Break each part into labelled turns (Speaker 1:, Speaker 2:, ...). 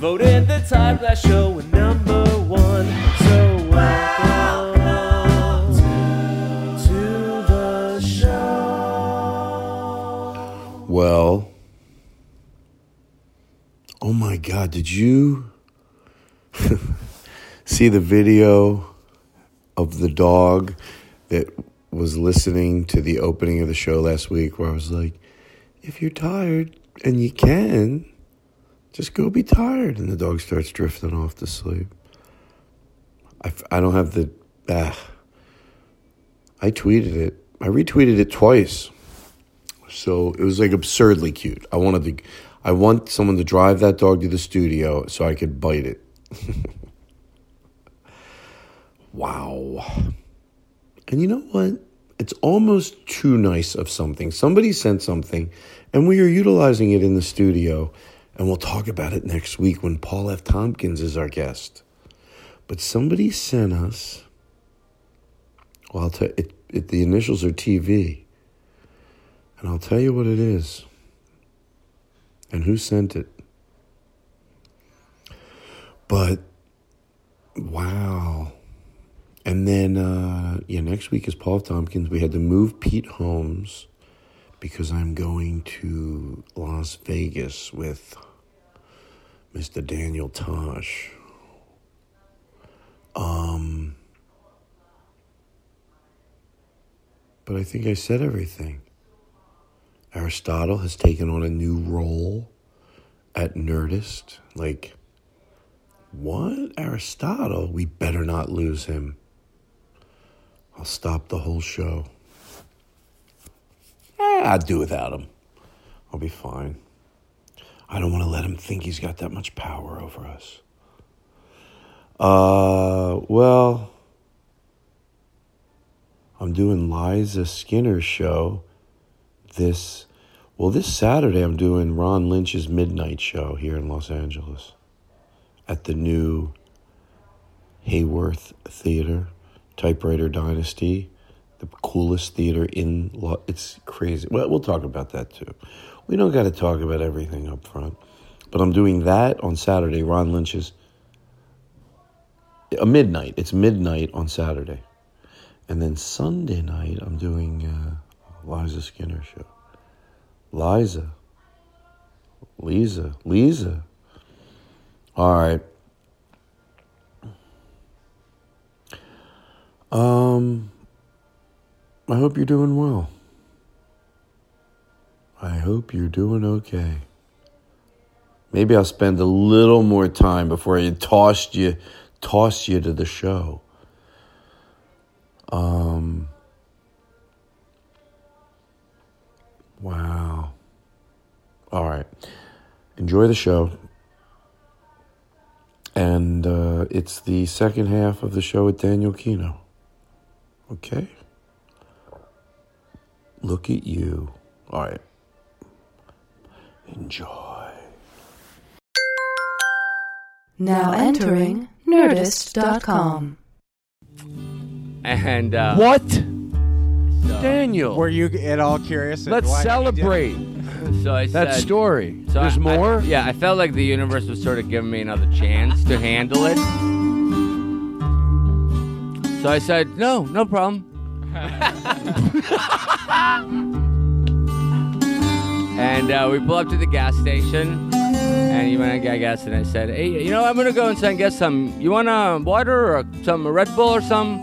Speaker 1: voted the Todd Glass Show in number one. So welcome to the show.
Speaker 2: Well, oh my God, did you see the video of the dog that was listening to the opening of the show last week where I was like, if you're tired and you can, just go be tired. And the dog starts drifting off to sleep. I, I don't have the. Ah. I tweeted it. I retweeted it twice. So it was like absurdly cute. I wanted to. I want someone to drive that dog to the studio so I could bite it. wow. And you know what? It's almost too nice of something. Somebody sent something, and we are utilizing it in the studio, and we'll talk about it next week when Paul F. Tompkins is our guest. But somebody sent us, well, I'll tell it, it, the initials are TV, and I'll tell you what it is and who sent it. But wow. And then, uh, yeah, next week is Paul Tompkins. We had to move Pete Holmes because I'm going to Las Vegas with Mr. Daniel Tosh. Um, but I think I said everything. Aristotle has taken on a new role at Nerdist. Like, what? Aristotle? We better not lose him. I'll stop the whole show. Eh, I'll do without him. I'll be fine. I don't want to let him think he's got that much power over us. Uh, well, I'm doing Liza Skinner's show this, well, this Saturday I'm doing Ron Lynch's Midnight Show here in Los Angeles at the new Hayworth Theater, Typewriter Dynasty, the coolest theater in, Lo- it's crazy. Well, we'll talk about that too. We don't got to talk about everything up front. But I'm doing that on Saturday, Ron Lynch's a midnight. It's midnight on Saturday. And then Sunday night, I'm doing uh,
Speaker 3: Liza Skinner show. Liza. Lisa. Lisa. All right. Um, I hope you're doing well. I hope you're doing okay. Maybe I'll spend a little more time before I tossed you, toss you to the show. Um. Wow. All right. Enjoy the show. And uh, it's the second half of the show with Daniel Kinno. Okay? Look at you. All right. Enjoy.
Speaker 4: Now entering Nerdist.com.
Speaker 5: And uh,
Speaker 2: What?
Speaker 5: So,
Speaker 2: Daniel.
Speaker 6: Were you at all curious? as
Speaker 2: Let's
Speaker 6: why he did it?
Speaker 2: celebrate
Speaker 5: so I
Speaker 2: that
Speaker 5: said,
Speaker 2: story.
Speaker 5: so
Speaker 2: There's
Speaker 5: I- I-
Speaker 2: more?
Speaker 5: yeah, I felt like the universe was sort of giving me another chance to handle it. So I said, no, no problem. and uh, we pull up to the gas station, and he went and got gas, and I said, hey, you know, I'm gonna go inside and get some. You want a water or some Red Bull or some?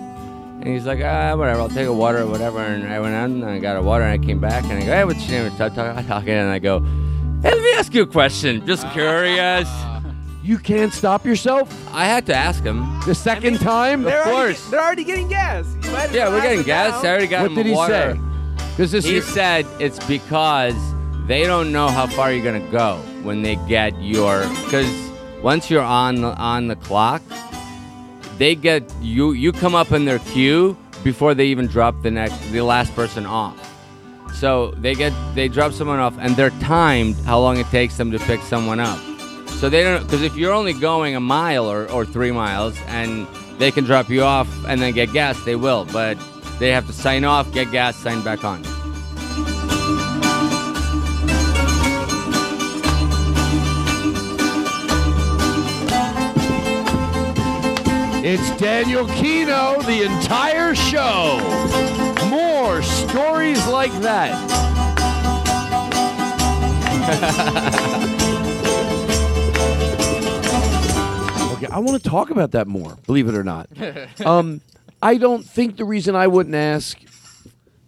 Speaker 5: And he's like, ah, whatever, I'll take a water or whatever. And I went out and I got a water, and I came back, and I go, hey, what's your name? Talking, talking, and I go, hey, let me ask you a question. Just curious.
Speaker 2: You can't stop yourself
Speaker 5: I had to ask him.
Speaker 2: the second time?
Speaker 5: Of course.
Speaker 6: They're already getting gas. You might as
Speaker 5: Yeah, we're getting gas.
Speaker 6: now.
Speaker 5: I already got
Speaker 2: What
Speaker 5: him
Speaker 2: did he
Speaker 5: water.
Speaker 2: say? Because this
Speaker 5: He
Speaker 2: is
Speaker 5: said it's because they don't know how far you're gonna go when they get your because once you're on the, on the clock, they get you you come up in their queue before they even drop the next the last person off. So they get they drop someone off and they're timed how long it takes them to pick someone up. So they don't because if you're only going a mile or, or three miles and they can drop you off and then get gas, they will. But they have to sign off, get gas, sign back on.
Speaker 2: it's Daniel Kinno, the entire show. More stories like that. I want to talk about that more, believe it or not. Um, I don't think the reason I wouldn't ask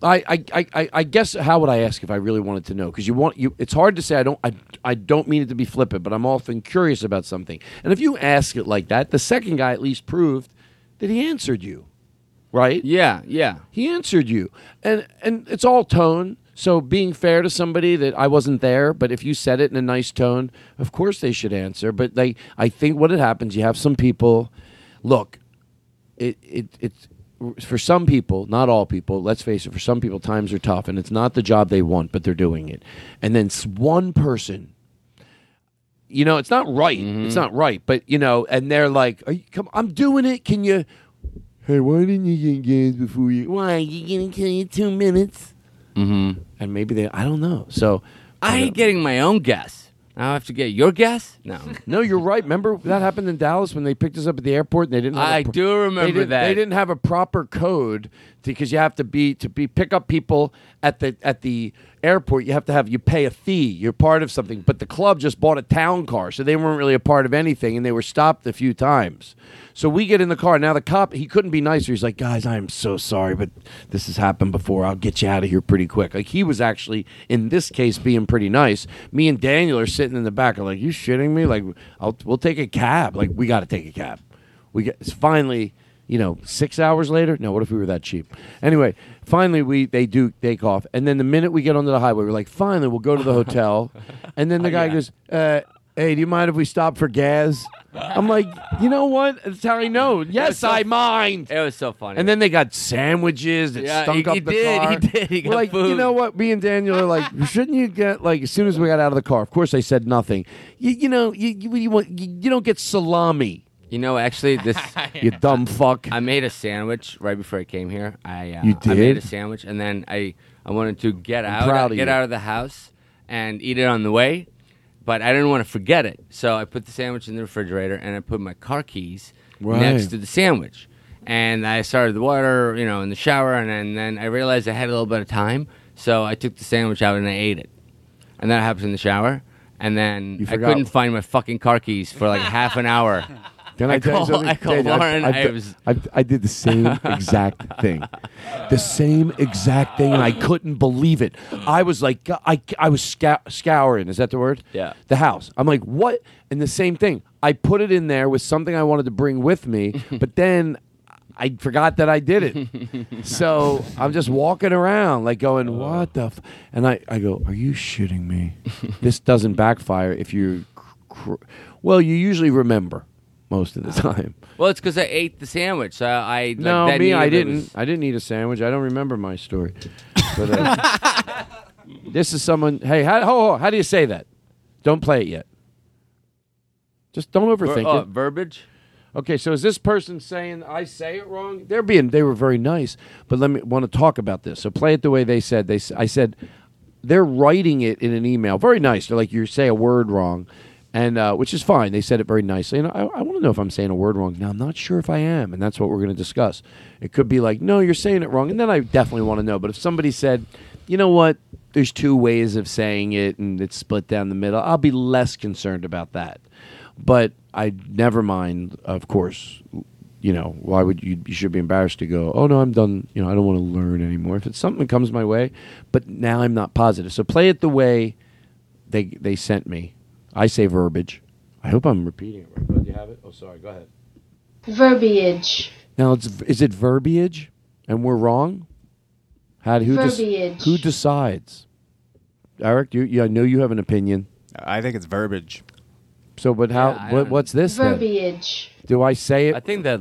Speaker 2: I, I, I- I, I guess how would I ask if I really wanted to know? Because you want you. It's hard to say. I don't. I, I don't mean it to be flippant, but I'm often curious about something. And if you ask it like that, the second guy at least proved that he answered you, right?
Speaker 5: Yeah, yeah.
Speaker 2: He answered you, and and it's all tone. So being fair to somebody that I wasn't there, but if you said it in a nice tone, of course they should answer. But they, I think what it happens, you have some people. Look, it it it's for some people, not all people. Let's face it. For some people, times are tough, and it's not the job they want, but they're doing it. And then one person, you know, it's not right. It's not right. But you know, and they're like, Are you, "Come, I'm doing it. Can you?" Hey, why didn't you get gas before you? Why you gonna kill you two minutes?
Speaker 5: Mm-hmm.
Speaker 2: And maybe they, I don't know. So
Speaker 5: I hate getting my own guess. Now I have to get your guess? No.
Speaker 2: No, you're right. Remember that happened in Dallas when they picked us up at the airport and they didn't. Have a
Speaker 5: I
Speaker 2: pro-
Speaker 5: do remember
Speaker 2: they
Speaker 5: that.
Speaker 2: They didn't have a proper code because you have to be to be pick up people at the at the airport. You have to have you pay a fee. You're part of something. But the club just bought a town car, so they weren't really a part of anything, and they were stopped a few times. So we get in the car. Now the cop he couldn't be nicer. He's like, guys, I am so sorry, but this has happened before. I'll get you out of here pretty quick. Like he was actually in this case being pretty nice. Me and Daniel are sitting in the back. I'm like, you shitting me? Like, I'll we'll take a cab. Like we got to take a cab. We get finally. You know, six hours later. No, what if we were that cheap? Anyway, finally we they do take off, and then the minute we get onto the highway, we're like, finally we'll go to the hotel, and then the guy goes, uh, "Hey, do you mind if we stop for gas?" I'm like, you know what? That's how I know. Yes,
Speaker 5: so-
Speaker 2: I mind.
Speaker 5: It was so funny.
Speaker 2: And then they got sandwiches that
Speaker 5: Yeah,
Speaker 2: stunk
Speaker 5: he-
Speaker 2: up
Speaker 5: he
Speaker 2: the
Speaker 5: did,
Speaker 2: car.
Speaker 5: he did, he got
Speaker 2: like, you know what? Me and Daniel are like, shouldn't you get like as soon as we got out of the car? Of course, I said nothing. You, you know, you you, you, want, you, you don't get salami.
Speaker 5: You know, actually, this
Speaker 2: You dumb fuck.
Speaker 5: I made a sandwich right before I came here. I uh,
Speaker 2: You
Speaker 5: I made
Speaker 2: did?
Speaker 5: a sandwich, and then I I wanted to get
Speaker 2: I'm
Speaker 5: out
Speaker 2: proud of
Speaker 5: get
Speaker 2: you.
Speaker 5: out of the house and eat it on the way, but I didn't want to forget it. So I put the sandwich in the refrigerator, and I put my car keys
Speaker 2: Right.
Speaker 5: next to the sandwich. And I started the water, you know, in the shower, and then, then I realized I had a little bit of time. So I took the sandwich out and I ate it, and that happens in the shower. And then
Speaker 2: You
Speaker 5: I
Speaker 2: forgot-
Speaker 5: couldn't find my fucking car keys for like half an hour.
Speaker 2: Can I,
Speaker 5: I call-? I call Lauren,
Speaker 2: I,
Speaker 5: I was-
Speaker 2: I, I did the same exact thing. The same exact thing, and I couldn't believe it. I was like, I, I was scou- scouring. Is that the word?
Speaker 5: Yeah.
Speaker 2: The house. I'm like, what? And the same thing. I put it in there with something I wanted to bring with me, but then I forgot that I did it. so I'm just walking around, like going, uh. what the? F-? And I, I go, are you shitting me? this doesn't backfire if you, cr- well, you usually remember most of the time.
Speaker 5: Well, it's because I ate the sandwich. So I like,
Speaker 2: No,
Speaker 5: that
Speaker 2: me, I didn't.
Speaker 5: was-
Speaker 2: I didn't eat a sandwich. I don't remember my story. But, uh, this is someone. Hey, how, ho, ho, how do you say that? Don't play it yet. Just don't
Speaker 5: Ver-
Speaker 2: overthink
Speaker 5: oh,
Speaker 2: it.
Speaker 5: verbiage.
Speaker 2: Okay, so is this person saying I say it wrong? They're being they were very nice, but let me want to talk about this. So play it the way they said. They I said they're writing it in an email. Very nice. They're like you say a word wrong, and uh, which is fine. They said it very nicely, and I, I want to know if I'm saying a word wrong. Now I'm not sure if I am, and that's what we're going to discuss. It could be like, no, you're saying it wrong, and then I definitely want to know. But if somebody said, you know what, there's two ways of saying it, and it's split down the middle, I'll be less concerned about that. But I never mind, of course. You know, why would you? You should be embarrassed to go. Oh no, I'm done. You know, I don't want to learn anymore. If it's something that comes my way, but now I'm not positive. So play it the way they they sent me. I say verbiage. I hope I'm repeating it right. But do you have it? Oh, sorry. Go ahead.
Speaker 7: Verbiage.
Speaker 2: Now, it's is it verbiage, and we're wrong? How who dec-
Speaker 7: Verbiage.
Speaker 2: who decides? Eric, you, you I know you have an opinion.
Speaker 6: I think it's verbiage.
Speaker 2: So, but how?
Speaker 5: Yeah,
Speaker 2: what, what's this then?
Speaker 7: Verbiage.
Speaker 2: Do I say it?
Speaker 5: I think that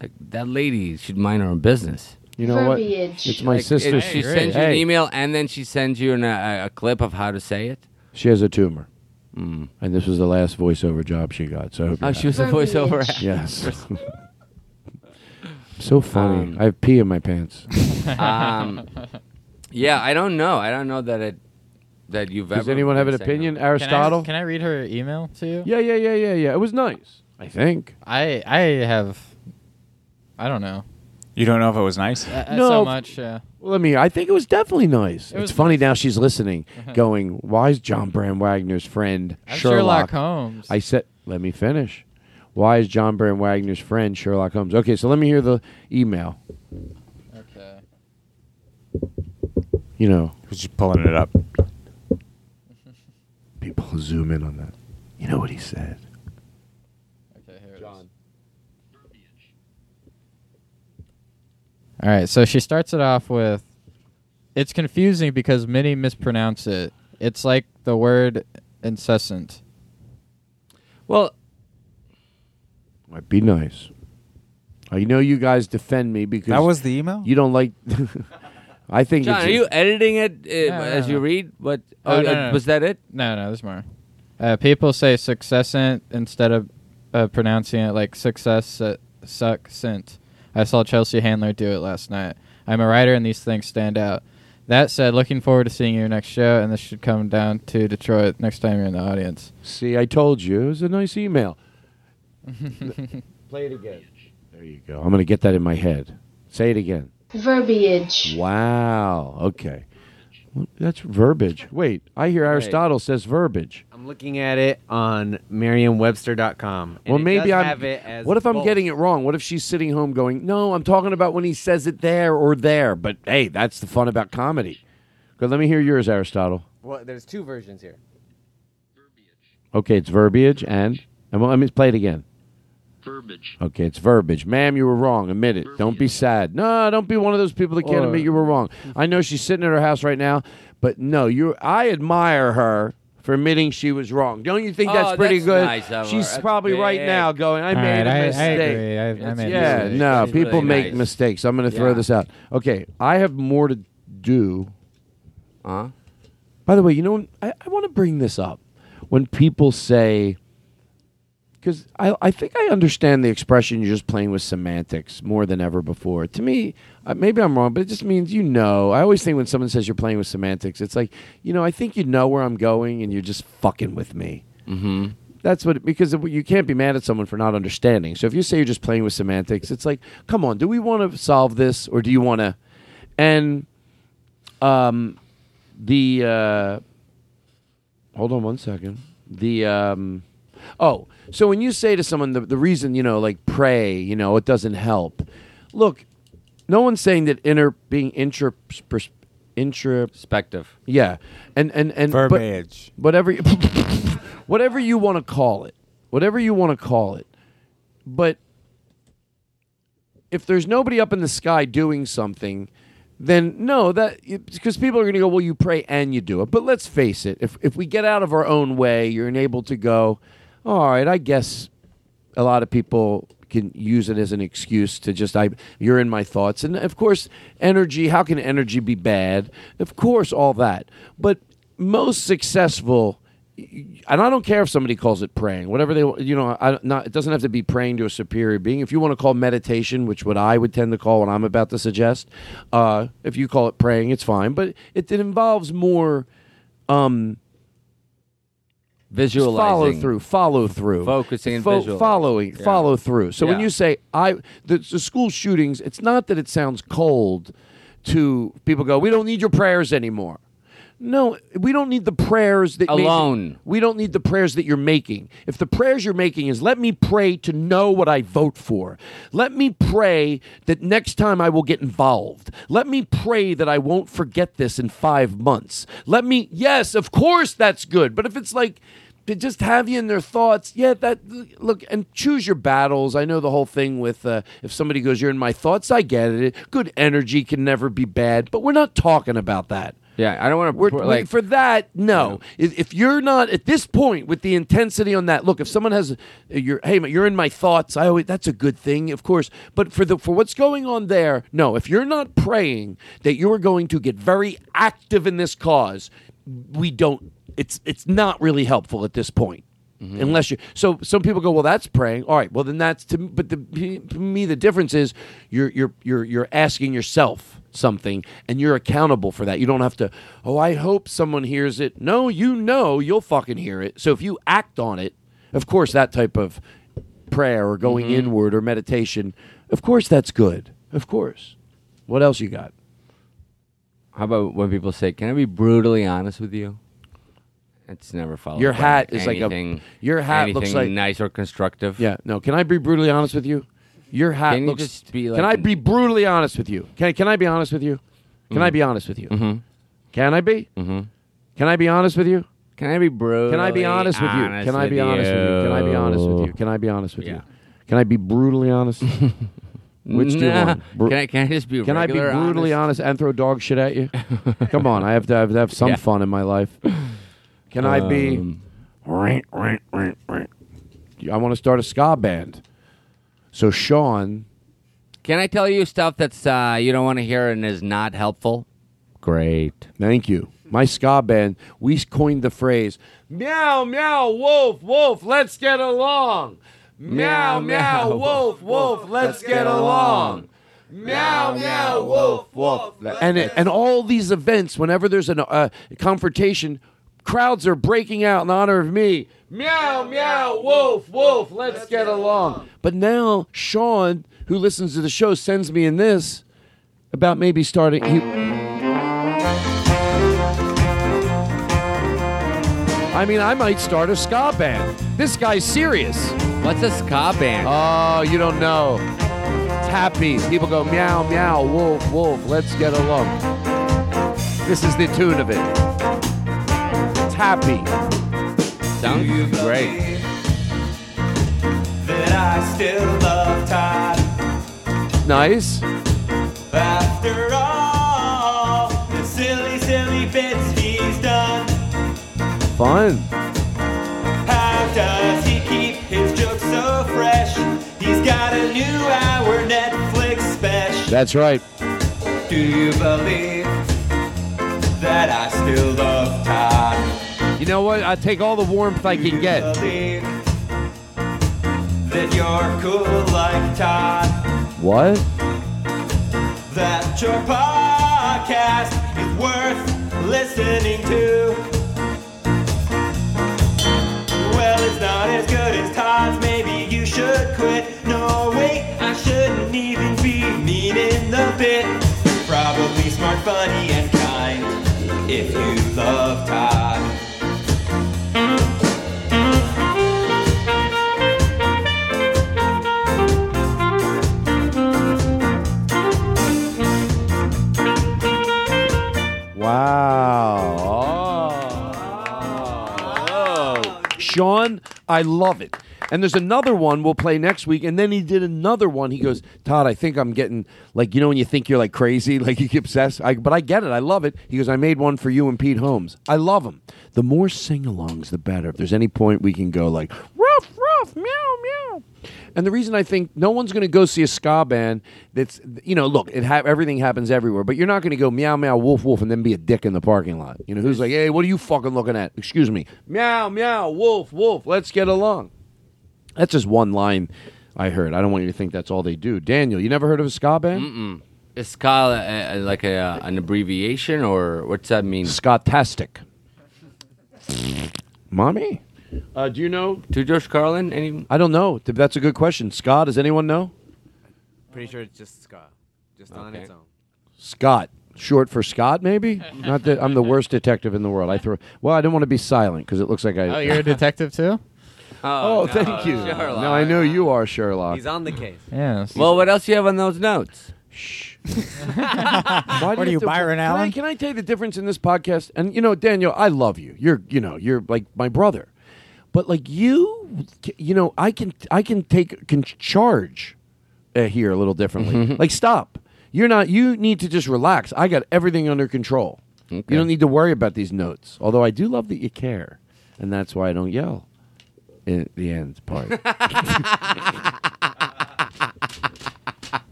Speaker 5: like, that lady should mind her own business.
Speaker 2: You know what?
Speaker 7: Verbiage.
Speaker 2: It's my
Speaker 5: Like,
Speaker 2: sister.
Speaker 5: if she sends you an email and then she sends you an, a, a clip of how to say it.
Speaker 2: She has a tumor, and this was the last voiceover job she got. So I hope
Speaker 5: Oh, she was a voiceover. actress.
Speaker 2: Yes. so funny.
Speaker 5: Um,
Speaker 2: I have pee in my pants.
Speaker 5: um, yeah, I don't know. I don't know that it that you've ever.
Speaker 2: Does anyone have an
Speaker 5: been saying
Speaker 2: opinion?
Speaker 5: that.
Speaker 8: Can I,
Speaker 2: Aristotle?
Speaker 8: can I read her email to you?
Speaker 2: yeah, yeah, yeah, yeah, yeah. It was nice. I think.
Speaker 8: I I have. I don't know.
Speaker 6: You don't know if it was nice?
Speaker 8: Uh, uh,
Speaker 2: No.
Speaker 8: so much. Yeah.
Speaker 2: Well, I mean, I think it was definitely nice.
Speaker 8: It
Speaker 2: it's funny
Speaker 8: nice.
Speaker 2: now she's listening, going, "Why is John Brand Wagner's friend
Speaker 8: I'm
Speaker 2: Sherlock?"
Speaker 8: Sherlock Holmes.
Speaker 2: I said, "Let me finish." Why is John Brand Wagner's friend Sherlock Holmes? Okay, so let me hear the email.
Speaker 8: Okay.
Speaker 2: You know,
Speaker 6: Was you pulling it up?
Speaker 2: people zoom in on that. You know what he said.
Speaker 8: Okay. Here it is. All right. So she starts it off with, "It's confusing because many mispronounce it. It's like the word incessant."
Speaker 5: Well,
Speaker 2: Might be nice. I know you guys defend me because
Speaker 6: That was the email?
Speaker 2: you don't like. I think
Speaker 5: John,
Speaker 2: it's
Speaker 5: are you editing it uh,
Speaker 8: No, no,
Speaker 5: as you
Speaker 8: no.
Speaker 5: read? What?
Speaker 8: Oh,
Speaker 5: Oh,
Speaker 8: no,
Speaker 5: uh,
Speaker 8: no, no.
Speaker 5: was that it?
Speaker 8: No, no, there's more. Uh, people say successant instead of uh, pronouncing it like success uh, succinct. I saw Chelsea Handler do it last night. I'm a writer, and these things stand out. That said, looking forward to seeing your next show, and this should come down to Detroit next time you're in the audience.
Speaker 2: See, I told you it was a nice email. Play it again. There you go. I'm going to get that in my head. Say it again.
Speaker 7: Verbiage.
Speaker 2: Wow. Okay. That's verbiage. Wait, I hear Aristotle says verbiage.
Speaker 9: I'm looking at it on Merriam-Webster.com. and
Speaker 2: well,
Speaker 9: it
Speaker 2: maybe
Speaker 9: does
Speaker 2: I'm.
Speaker 9: Have it as
Speaker 2: what if I'm
Speaker 9: both.
Speaker 2: getting it wrong? What if she's sitting home going, "No, I'm talking about when he says it there or there." But hey, that's the fun about comedy. Good. Let me hear yours, Aristotle.
Speaker 9: Well, there's two versions here.
Speaker 2: Okay, it's verbiage and and well, let me play it again.
Speaker 10: Verbiage.
Speaker 2: Okay, it's verbiage. Ma'am, you were wrong. Admit it. Don't be sad. No, don't be one of those people that can't
Speaker 8: Or-
Speaker 2: admit you were wrong. I know she's sitting at her house right now, but no, you. I admire her for admitting she was wrong. Don't you think
Speaker 5: Oh,
Speaker 2: that's pretty
Speaker 5: that's
Speaker 2: good?
Speaker 5: nice of.
Speaker 2: She's
Speaker 5: That's
Speaker 2: probably right now going, "I
Speaker 8: All
Speaker 2: made
Speaker 8: right,
Speaker 2: a
Speaker 8: I- I
Speaker 2: mistake."
Speaker 8: agree. I- I made a
Speaker 2: yeah,
Speaker 8: mistake.
Speaker 2: no,
Speaker 5: That's
Speaker 2: people
Speaker 5: really
Speaker 2: make
Speaker 5: nice.
Speaker 2: mistakes. I'm going to throw
Speaker 5: Yeah.
Speaker 2: this out. Okay, I have more to do.
Speaker 5: Huh?
Speaker 2: By the way, you know, I, I want to bring this up. When people say, because I, I think I understand the expression you're just playing with semantics more than ever before. To me, uh, maybe I'm wrong, but it just means you know. I always think when someone says you're playing with semantics, it's like, you know, I think you know where I'm going and you're just fucking with me.
Speaker 5: Mm-hmm.
Speaker 2: That's what because you can't be mad at someone for not understanding. So if you say you're just playing with semantics, it's like, come on, do we want to solve this or do you want to? And um, the uh, hold on one second. The um, oh, so when you say to someone the the reason you know like pray, you know it doesn't help. Look, no one's saying that inner being intra introspective. Yeah, and and and but whatever you, whatever you want to call it, whatever you want to call it, but if there's nobody up in the sky doing something, then no, that because people are going to go, well, you pray and you do it. But let's face it, if if we get out of our own way, you're enabled to go, all right, I guess a lot of people can use it as an excuse to just I you're in my thoughts and of course energy how can energy be bad of course all that but most successful and I don't care if somebody calls it praying, whatever they, you know, I, not, it doesn't have to be praying to a superior being. If you want to call meditation, which what I would tend to call what I'm about to suggest, uh, if you call it praying, it's fine. But it, it involves more um,
Speaker 5: Visualizing.
Speaker 2: follow through, follow through,
Speaker 5: Focusing and
Speaker 2: Fo- following,
Speaker 5: Yeah.
Speaker 2: follow through. So when you say I, the, the school shootings, it's not that it sounds cold to people. Go, we don't need your prayers anymore. No, we don't need the prayers that
Speaker 5: Alone.
Speaker 2: we don't need the prayers that you're making. If the prayers you're making is let me pray to know what I vote for. Let me pray that next time I will get involved. Let me pray that I won't forget this in 5 months. Let me Yes, of course that's good. But if it's like just have you in their thoughts, yeah, that look and choose your battles. I know the whole thing with uh, if somebody goes, "You're in my thoughts," I get it. Good energy can never be bad, but we're not talking about that.
Speaker 5: Yeah, I don't want to like
Speaker 2: for that, no. If, if you're not at this point with the intensity on that, look. If someone has, you're, hey, you're in my thoughts. I always that's a good thing, of course. But for the for what's going on there, no. If you're not praying that you are going to get very active in this cause, we don't. It's it's not really helpful at this point. Unless you, so some people go, well, that's praying. All right, well then that's to, but the, to me the difference is you're you're you're you're asking yourself something and you're accountable for that. You don't have to, oh, I hope someone hears it. No, you know you'll fucking hear it. So if you act on it, of course that type of prayer or going
Speaker 5: Mhm.
Speaker 2: inward or meditation, of course that's good. Of course. What else you got?
Speaker 5: How about when people say, "Can I be brutally honest with you?" It's never followed.
Speaker 2: Your hat is like a- your hat looks like-
Speaker 5: nice or constructive.
Speaker 2: Yeah, no. Can I be brutally honest with you? Your hat
Speaker 5: Can you
Speaker 2: looks.
Speaker 5: just be
Speaker 2: can I be brutally honest with you? Can Can I be honest with you? Can I
Speaker 5: Mhm.
Speaker 2: be honest with you?
Speaker 5: Mhm.
Speaker 2: Can I be?
Speaker 5: Mm-hmm.
Speaker 2: Can I be honest with you?
Speaker 5: Can I be brutally
Speaker 2: Can I be honest with you? Can I be honest with you? Can I be honest with
Speaker 5: you?
Speaker 2: you? Can I be honest with you? Can I be brutally honest? Which do you want? Bru-
Speaker 5: Can I- can I just be
Speaker 2: Can I be brutally honest? and throw dog shit at you? Come on, I have to have, to have some
Speaker 5: Yeah.
Speaker 2: fun in my life. Can I be?
Speaker 5: Um,
Speaker 2: I want to start a ska band. So Sean,
Speaker 5: Can I tell you stuff that's uh, you don't want to hear and is not helpful? Great.
Speaker 2: Thank you. My ska band, we coined the phrase meow, meow, wolf, wolf, let's get along. Meow, meow, wolf, wolf, let's get along. Meow, meow, wolf, wolf. And, it, and all these events, whenever there's a uh, confrontation, crowds are breaking out in honor of me. Meow, meow, wolf, wolf, let's get along. But now Sean, who listens to the show, sends me in this about maybe starting. He, I mean, I might start a ska band. This guy's serious.
Speaker 5: What's a ska band?
Speaker 2: Oh, you don't know. Tappy. People go meow, meow, wolf, wolf, let's get along. This is the tune of it. Tappy.
Speaker 5: Sounds great.
Speaker 11: That I still love Todd.
Speaker 2: Nice.
Speaker 11: After all the silly, silly bits he's done,
Speaker 2: Fun.
Speaker 11: how does he keep his jokes so fresh? He's got a new hour Netflix special.
Speaker 2: That's right.
Speaker 11: Do you believe that I still love Todd?
Speaker 2: You know what? I take all the warmth I can get.
Speaker 11: That you're cool like Todd.
Speaker 2: What?
Speaker 11: that your podcast is worth listening to. Well, it's not as good as Todd's, maybe you should quit. No, wait, I shouldn't even be meaning the bit. Probably smart, funny, and kind. if you love Todd.
Speaker 2: Wow. Oh. Sean, I love it. And there's another one we'll play next week. And then he did another one. He goes, Todd, I think I'm getting like you know when you think you're like crazy, like you get obsessed. I, but I get it. I love it. He goes, I made one for you and Pete Holmes. I love him. The more sing-alongs, the better. If there's any point we can go like ruff ruff meow meow. And the reason I think no one's going to go see a ska band that's you know look it ha- everything happens everywhere, but you're not going to go meow meow wolf wolf and then be a dick in the parking lot. You know who's like, hey, what are you fucking looking at? Excuse me, meow meow wolf wolf. Let's get along. That's just one line I heard. I don't want you to think that's all they do. Daniel, you never heard of a ska band?
Speaker 5: Mm-mm. Is ska uh, uh, like a, uh, an abbreviation or what's that mean?
Speaker 2: Skatastic. Mommy, uh, do you know?
Speaker 5: To George Carlin? Any?
Speaker 2: I don't know. That's a good question. Scott, does anyone know?
Speaker 9: Pretty sure it's just Scott. just on its own.
Speaker 2: Scott, short for Scott, maybe. Not that I'm the worst detective in the world. I throw. Well, I didn't want to be silent because it looks like I.
Speaker 8: Oh, you're a detective too?
Speaker 2: Oh, thank you.
Speaker 5: Sherlock.
Speaker 2: No, I know you are Sherlock.
Speaker 9: He's on the case.
Speaker 8: Yeah.
Speaker 5: Well, what else do you have on those notes?
Speaker 2: Why do
Speaker 6: What are you,
Speaker 2: have to-
Speaker 6: Byron
Speaker 2: can I,
Speaker 6: Allen?
Speaker 2: can I tell you the difference in this podcast? And you know, Daniel, I love you. You're, you know, you're like my brother. But like you, you know, I can, I can take, can charge uh, here a little differently. like, stop. You're not. You need to just relax. I got everything under control. You don't need to worry about these notes. Although I do love that you care, and that's why I don't yell. In the end part.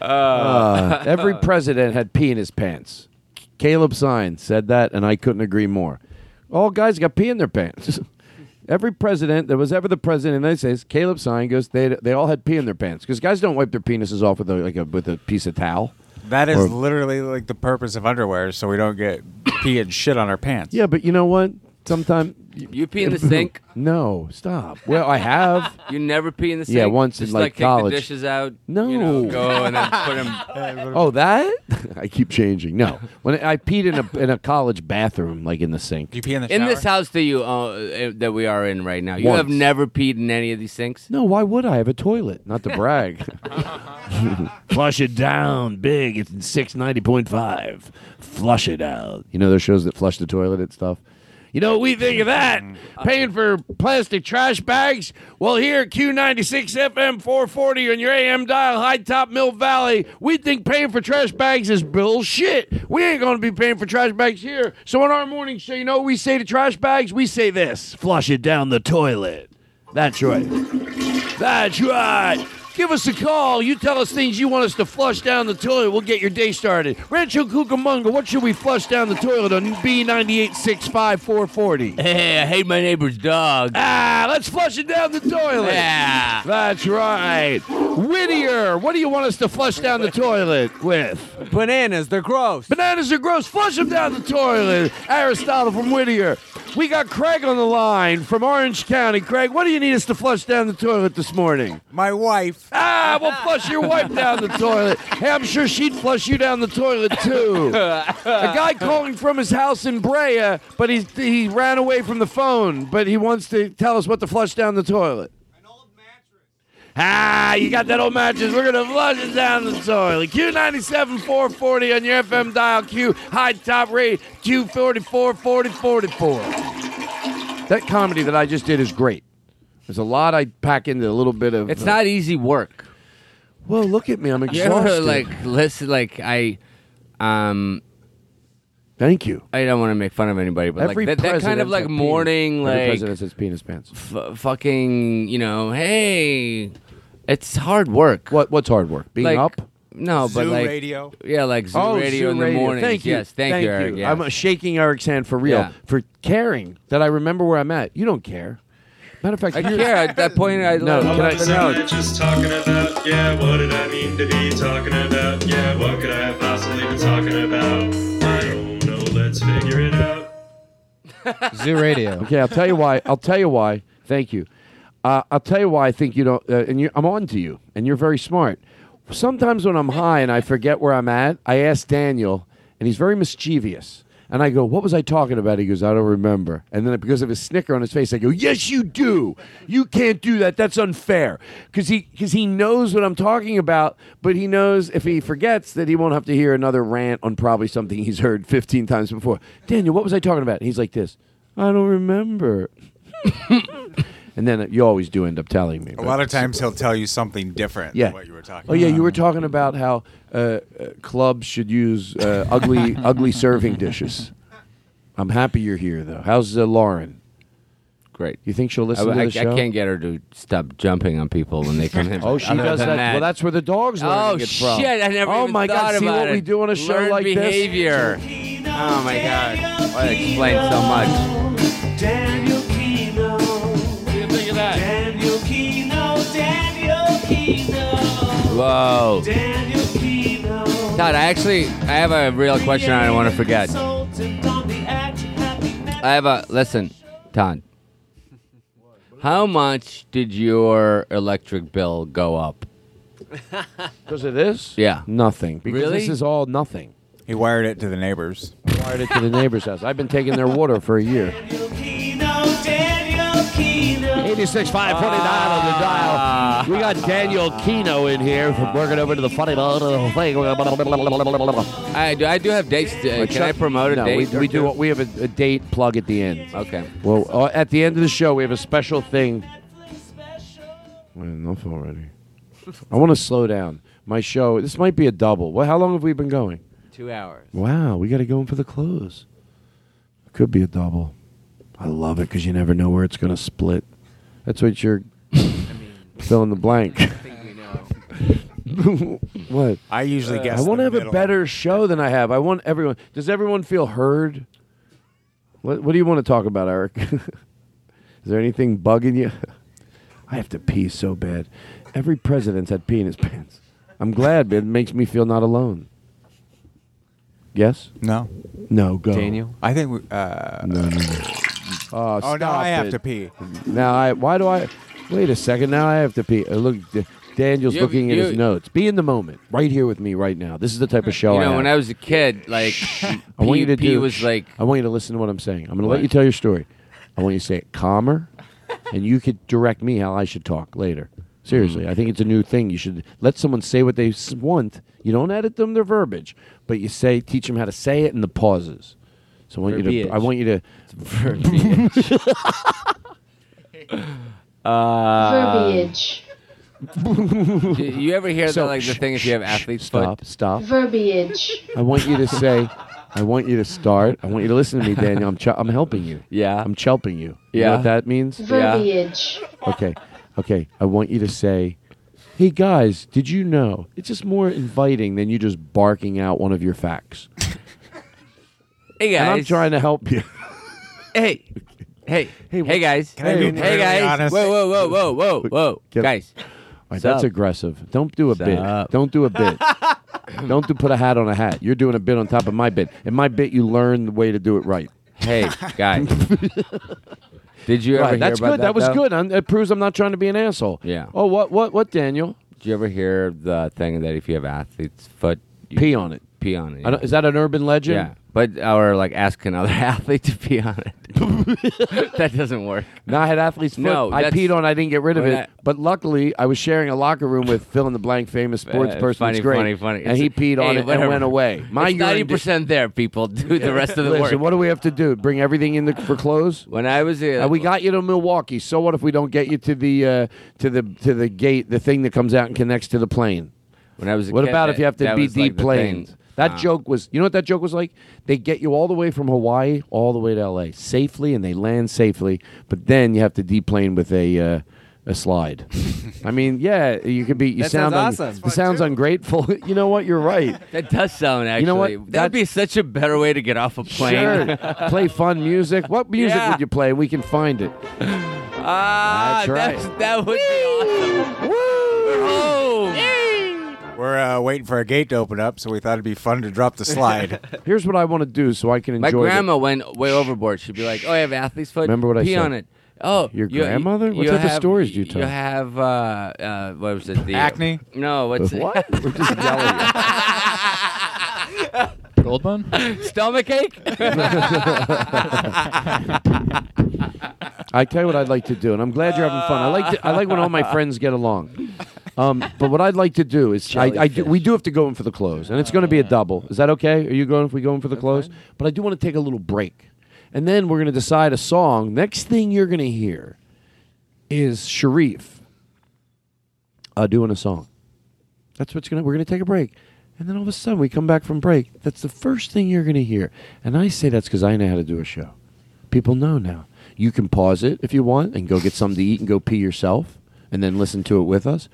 Speaker 2: Uh, every president had pee in his pants. Caleb Sign said that, and I couldn't agree more. All guys got pee in their pants. every president that was ever the president in the United States, Caleb Sign goes, they they all had pee in their pants because guys don't wipe their penises off with a like a with a piece of towel.
Speaker 6: That is
Speaker 2: Or-
Speaker 6: literally like the purpose of underwear, so we don't get pee and shit on our pants.
Speaker 2: Yeah, but you know what? Sometimes
Speaker 5: You pee in the sink?
Speaker 2: No, stop. Well, I have.
Speaker 5: You never pee in the sink?
Speaker 2: Yeah, once in,
Speaker 5: Just
Speaker 2: like,
Speaker 5: like, take
Speaker 2: college.
Speaker 5: the dishes out.
Speaker 2: No.
Speaker 5: You know, go and then put them.
Speaker 2: Oh, that? I keep changing. No, when I peed in a in a college bathroom, like in the sink.
Speaker 6: Do you pee in the
Speaker 5: In
Speaker 6: shower?
Speaker 5: this house that you uh, uh, that we are in right now, you have
Speaker 2: Once.
Speaker 5: never peed in any of these sinks.
Speaker 2: No, why would I have a toilet? Not to brag. Flush it down, big. It's in six ninety point five. Flush it out. You know those shows that flush the toilet and stuff. You know what we think of that? Paying for plastic trash bags? Well, here at Q96 FM 440 on your AM dial, High Top Mill Valley, we think paying for trash bags is bullshit. We ain't going to be paying for trash bags here. So on our morning show, you know what we say to trash bags? We say this flush it down the toilet. That's right. That's right. Give us a call. You tell us things you want us to flush down the toilet. We'll get your day started. Rancho Cucamonga, what should we flush down the toilet on B9865440?
Speaker 5: Hey, I hate my neighbor's dog.
Speaker 2: Ah, let's flush it down the toilet.
Speaker 5: Yeah.
Speaker 2: That's right. Whittier, what do you want us to flush down the toilet with?
Speaker 9: Bananas, they're gross.
Speaker 2: Bananas are gross. Flush them down the toilet. Aristotle from Whittier. We got Craig on the line from Orange County. Craig, what do you need us to flush down the toilet this morning?
Speaker 6: My wife.
Speaker 2: Ah, we'll flush your wife down the toilet. Hey, I'm sure she'd flush you down the toilet too. A guy calling from his house in Brea, but he's, he ran away from the phone, but he wants to tell us what to flush down the toilet. Ah, you got that old mattress. We're going to flush it down the toilet. Q97 440 on your FM dial. Q high top rate. Q44 40 44. That comedy that I just did is great. There's a lot I pack into a little bit of.
Speaker 5: It's
Speaker 2: uh,
Speaker 5: not easy work.
Speaker 2: Well, look at me. I'm exhausted.
Speaker 5: like listen, like I, um,
Speaker 2: Thank you.
Speaker 5: I don't want to make fun of anybody, but
Speaker 2: Every
Speaker 5: like that, that kind of like
Speaker 2: penis-
Speaker 5: morning,
Speaker 2: every
Speaker 5: like
Speaker 2: president says penis pants.
Speaker 5: f- fucking, you know, hey, it's hard work.
Speaker 2: What What's hard work? Being
Speaker 5: Like,
Speaker 2: up?
Speaker 5: No, but
Speaker 6: Zoo
Speaker 5: like
Speaker 6: radio.
Speaker 5: Yeah, like zoo
Speaker 2: oh,
Speaker 5: radio
Speaker 2: Zoo
Speaker 5: in the
Speaker 2: radio.
Speaker 5: morning.
Speaker 2: Thank you.
Speaker 5: Yes, thank, you, Eric. yes.
Speaker 2: I'm uh, shaking Eric's hand for real
Speaker 5: Yeah.
Speaker 2: for caring that I remember where I'm at. You don't care. Matter of fact,
Speaker 5: I
Speaker 2: you're-
Speaker 5: care. At that point, I
Speaker 2: No,
Speaker 5: love
Speaker 2: can I-
Speaker 5: the
Speaker 2: I-
Speaker 10: just talking about? Yeah, what did I mean to be talking about? Yeah, what could I have possibly been talking about? I don't know, let's figure it out.
Speaker 8: Zoo Radio.
Speaker 2: Okay, I'll tell you why. I'll tell you why. Thank you. Uh, I'll tell you why I think you don't. Uh, and you, I'm on to you, and you're very smart. Sometimes when I'm high and I forget where I'm at, I ask Daniel, and he's very mischievous. And I go, "What was I talking about?" He goes, "I don't remember." And then because of his snicker on his face, I go, "Yes, you do. You can't do that. That's unfair." Because he because he knows what I'm talking about, but he knows if he forgets that he won't have to hear another rant on probably something he's heard 15 times before. Daniel, what was I talking about? And he's like this. I don't remember. and then you always do end up telling me.
Speaker 6: A lot of times he'll tell you something different
Speaker 2: yeah.
Speaker 6: than what you were talking
Speaker 2: oh yeah,
Speaker 6: about.
Speaker 2: you were talking about how uh, uh, clubs should use uh, ugly, ugly serving dishes. I'm happy you're here though. How's uh, Lauren?
Speaker 5: Great.
Speaker 2: You think she'll listen
Speaker 5: I,
Speaker 2: to
Speaker 5: I-
Speaker 2: the show?
Speaker 5: I can't get her to stop jumping on people when they come in.
Speaker 2: Oh, she does
Speaker 5: than
Speaker 2: that. Well, that's where the dogs learning
Speaker 5: Oh
Speaker 2: it from.
Speaker 5: shit! I never
Speaker 2: Oh
Speaker 5: even
Speaker 2: my
Speaker 5: thought
Speaker 2: god! See what
Speaker 5: it.
Speaker 2: we do on a show
Speaker 5: Learned
Speaker 2: like
Speaker 5: behavior. Oh my god! Well, that explains so much. Actually I have a real question I don't want to forget.
Speaker 11: Consultant on the act, happy
Speaker 5: I have a listen, Todd. How much did your electric bill go up?
Speaker 2: Because of this?
Speaker 5: Yeah.
Speaker 2: Nothing. Because
Speaker 5: Really?
Speaker 2: this is all nothing.
Speaker 6: He wired it to the neighbors.
Speaker 2: Wired it to the neighbor's house. I've been taking their water for a year.
Speaker 11: Kinno, Daniel Kinno.
Speaker 2: 86 529 on the dial. We got Daniel Kinno in here from working over to the funny little thing.
Speaker 5: I do. I do have dates. To, can I promote a
Speaker 2: no,
Speaker 5: date?
Speaker 2: We, we do. We have a, a date plug at the end.
Speaker 5: Okay.
Speaker 2: Well, uh, at the end of the show, we have a special thing. Well, enough already. I want to slow down. My show. This might be a double. Well, how long have we been going?
Speaker 9: Two hours.
Speaker 2: Wow, we got to go in for the close. Could be a double. I love it because you never know where it's going to split. That's what you're fill in the blank. what?
Speaker 6: I usually guess
Speaker 2: I want
Speaker 6: the
Speaker 2: to have a better show than I have. I want everyone. Does everyone feel heard? What What do you want to talk about, Eric? Is there anything bugging you? I have to pee so bad. Every president's had pee in his pants. I'm glad, but it makes me feel not alone. Yes?
Speaker 6: No.
Speaker 2: No, go.
Speaker 6: Daniel? I think we. Uh,
Speaker 2: No, no, no. Oh,
Speaker 6: Oh, now
Speaker 2: stop
Speaker 6: I have
Speaker 2: it.
Speaker 6: to pee.
Speaker 2: Now I. Why do I? Wait a second. Now I have to pee. Uh, look, D- Daniel's
Speaker 5: You-
Speaker 2: looking at his
Speaker 5: you-
Speaker 2: notes. Be in the moment, right here with me, right now. This is the type of show
Speaker 5: You
Speaker 2: I
Speaker 5: know,
Speaker 2: have.
Speaker 5: when I was a kid, like
Speaker 2: I want you to
Speaker 5: P
Speaker 2: do.
Speaker 5: was like
Speaker 2: I want you to listen to what I'm saying. I'm going to let you tell your story. I want you to say it calmer, and you could direct me how I should talk later. Seriously,
Speaker 5: Mm.
Speaker 2: I think it's a new thing. You should let someone say what they s- want. You don't edit them their verbiage, but you say teach them how to say it and the pauses. So I want you to.
Speaker 5: Verbiage.
Speaker 2: I want you to.
Speaker 5: uh,
Speaker 7: Verbiage.
Speaker 5: Do you ever hear
Speaker 2: So-
Speaker 5: that like the thing if you have athlete's
Speaker 2: Stop.
Speaker 5: foot?
Speaker 2: Stop.
Speaker 7: Verbiage.
Speaker 2: I want you to say. I want you to start. I want you to listen to me, Daniel. I'm ch- I'm helping you.
Speaker 5: Yeah.
Speaker 2: I'm chelping you. You know
Speaker 5: Yeah.
Speaker 2: what that means?
Speaker 7: Verbiage.
Speaker 2: Okay. Okay. I want you to say, "Hey guys, did you know?" It's just more inviting than you just barking out one of your facts.
Speaker 5: Hey
Speaker 2: And I'm trying to help you.
Speaker 5: Hey. Hey. Hey.
Speaker 2: hey
Speaker 5: guys.
Speaker 6: Can I be
Speaker 5: hey
Speaker 6: entirely
Speaker 5: guys.
Speaker 6: honest?
Speaker 5: Whoa, whoa, whoa, whoa, whoa, whoa.
Speaker 2: Get-
Speaker 5: guys.
Speaker 2: All right,
Speaker 5: Sup?
Speaker 2: that's aggressive. Don't do a bit.
Speaker 5: Sup?
Speaker 2: Don't do a bit. Don't do put a hat on a hat. You're doing a bit on top of my bit. In my bit, you learn the way to do it right.
Speaker 5: Hey, guys. Did you ever
Speaker 2: Right,
Speaker 5: hear
Speaker 2: that's
Speaker 5: about
Speaker 2: good. That, was
Speaker 5: though?
Speaker 2: good. I'm, it proves I'm not trying to be an asshole.
Speaker 5: Yeah.
Speaker 2: Oh, what, what, what, Daniel?
Speaker 5: Did you ever hear the thing that if you have athlete's foot, you
Speaker 2: Pee on it.
Speaker 5: Pee on it.
Speaker 2: I don't, is that an urban legend?
Speaker 5: Yeah, but or like ask another athlete to pee on it. that doesn't work.
Speaker 2: No, I had athlete's foot.
Speaker 5: No,
Speaker 2: I
Speaker 5: that's-
Speaker 2: peed on. I didn't get rid of it.
Speaker 5: I-
Speaker 2: but luckily, I was sharing a locker room with fill in the blank famous sports
Speaker 5: Uh,
Speaker 2: person.
Speaker 5: funny,
Speaker 2: It's great.
Speaker 5: funny, funny.
Speaker 2: And he
Speaker 5: It's-
Speaker 2: peed on
Speaker 5: hey,
Speaker 2: it
Speaker 5: whatever.
Speaker 2: and went away. My
Speaker 5: it's ninety
Speaker 2: urine.
Speaker 5: percent there. People do the rest of the
Speaker 2: Listen,
Speaker 5: work.
Speaker 2: what do we have to do? Bring everything in the, for clothes?
Speaker 5: When I was a,
Speaker 2: Uh, we got you to Milwaukee. So what if we don't get you to the uh, to the to the gate, the thing that comes out and connects to the plane?
Speaker 5: when I was a
Speaker 2: What
Speaker 5: kid,
Speaker 2: about
Speaker 5: that-
Speaker 2: if you have to
Speaker 5: that
Speaker 2: be
Speaker 5: like the
Speaker 2: deplaned?
Speaker 5: thing.
Speaker 2: That joke was, you know what that joke was like? They get you all the way from Hawaii all the way to L.A. safely, and they land safely, but then you have to deplane with a uh, a slide. I mean, yeah, you could be. You
Speaker 9: That
Speaker 2: sound
Speaker 9: sounds
Speaker 2: un-
Speaker 9: awesome.
Speaker 2: It sounds ungrateful. you know what? You're right.
Speaker 5: That does sound actually.
Speaker 2: You know what?
Speaker 5: That
Speaker 2: That-
Speaker 5: would be such a better way to get off a plane.
Speaker 2: Sure. play fun music. What music
Speaker 5: Yeah.
Speaker 2: would you play? We can find it.
Speaker 5: Ah,
Speaker 2: That's right.
Speaker 5: that's- that would be awesome. Woo!
Speaker 6: We're uh, waiting for a gate to open up, so we thought it'd be fun to drop the slide.
Speaker 2: Here's what I want to do so I can enjoy
Speaker 5: My
Speaker 2: the-
Speaker 5: grandma went way overboard. She'd be like, "Oh, I have athlete's foot.
Speaker 2: Remember what I
Speaker 5: Pee
Speaker 2: said?
Speaker 5: on it. Oh,
Speaker 2: Your
Speaker 5: you-
Speaker 2: grandmother? What
Speaker 5: you
Speaker 2: type of
Speaker 5: have-
Speaker 2: stories do you tell?
Speaker 5: You have uh, uh, what was it? The
Speaker 6: Acne?
Speaker 5: No, what's
Speaker 2: What? We're just yelling. Go
Speaker 8: Cold one?
Speaker 5: Stomach ache?
Speaker 2: I tell you what I'd like to do, and I'm glad you're having fun. I like to, I like when all my friends get along. Um, but what I'd like to do is I, I do, we do have to go in for the close, and it's going to be a double. Is that okay? Are you going if we go in for the close? But I do want to take a little break, and then we're going to decide a song. Next thing you're going to hear is Sharif uh, doing a song. That's what's gonna. We're gonna take a break, and then all of a sudden we come back from break. That's the first thing you're gonna hear, and I say that's because I know how to do a show. People know now. You can pause it if you want and go get something to eat and go pee yourself, and then listen to it with us,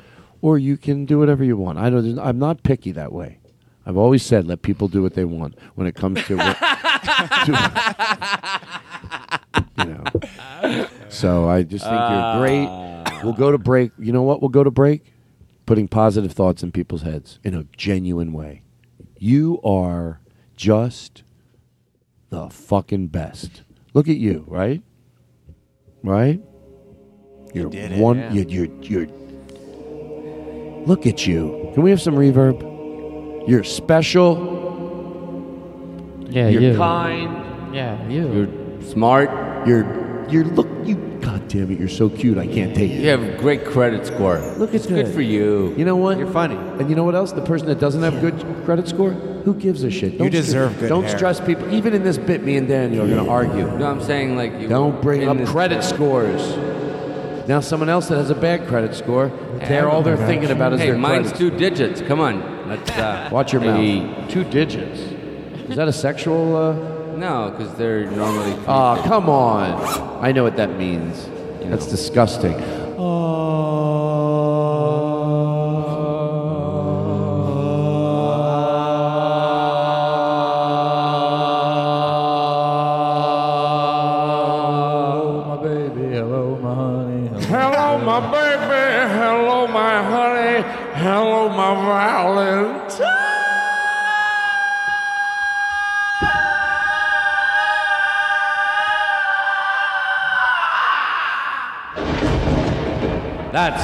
Speaker 2: or you can do whatever you want. I don't. I'm not picky that way. I've always said let people do what they want when it comes to. you know. So I just think you're great. Ah. We'll go to break. You know what? We'll go to break. Putting positive thoughts in people's heads in a genuine way. You are just the fucking best. Look at you, right? Right? You're
Speaker 6: did it.
Speaker 2: one.
Speaker 6: Yeah.
Speaker 2: You're, you're you're. Look at you. Can we have some reverb? You're special.
Speaker 8: Yeah,
Speaker 2: you're
Speaker 8: you.
Speaker 2: kind.
Speaker 8: Yeah, you.
Speaker 5: You're smart.
Speaker 2: You're you're look you. God damn it! You're so cute. I can't take it.
Speaker 5: You have a great credit score.
Speaker 2: Look, it's
Speaker 5: good for you.
Speaker 2: You know what?
Speaker 6: You're funny.
Speaker 2: And you know what else? The person that doesn't have good credit score, who gives a shit? Don't
Speaker 6: deserve
Speaker 2: stre-
Speaker 6: good
Speaker 2: Don't
Speaker 6: hair.
Speaker 2: stress people. Even in this bit, me and Daniel are going to argue.
Speaker 5: No, I'm saying like you
Speaker 2: Don't bring up
Speaker 5: this-
Speaker 2: credit scores. Now, someone else that has a bad credit score, they're all they're thinking about is
Speaker 5: Hey,
Speaker 2: their
Speaker 5: mine's
Speaker 2: credit.
Speaker 5: two digits. Come on, let's uh,
Speaker 2: Watch your
Speaker 5: hey.
Speaker 2: mouth. Two digits. Is that a sexual? Uh...
Speaker 5: No, because they're normally.
Speaker 2: Ah, come on. I know what that means. That's disgusting.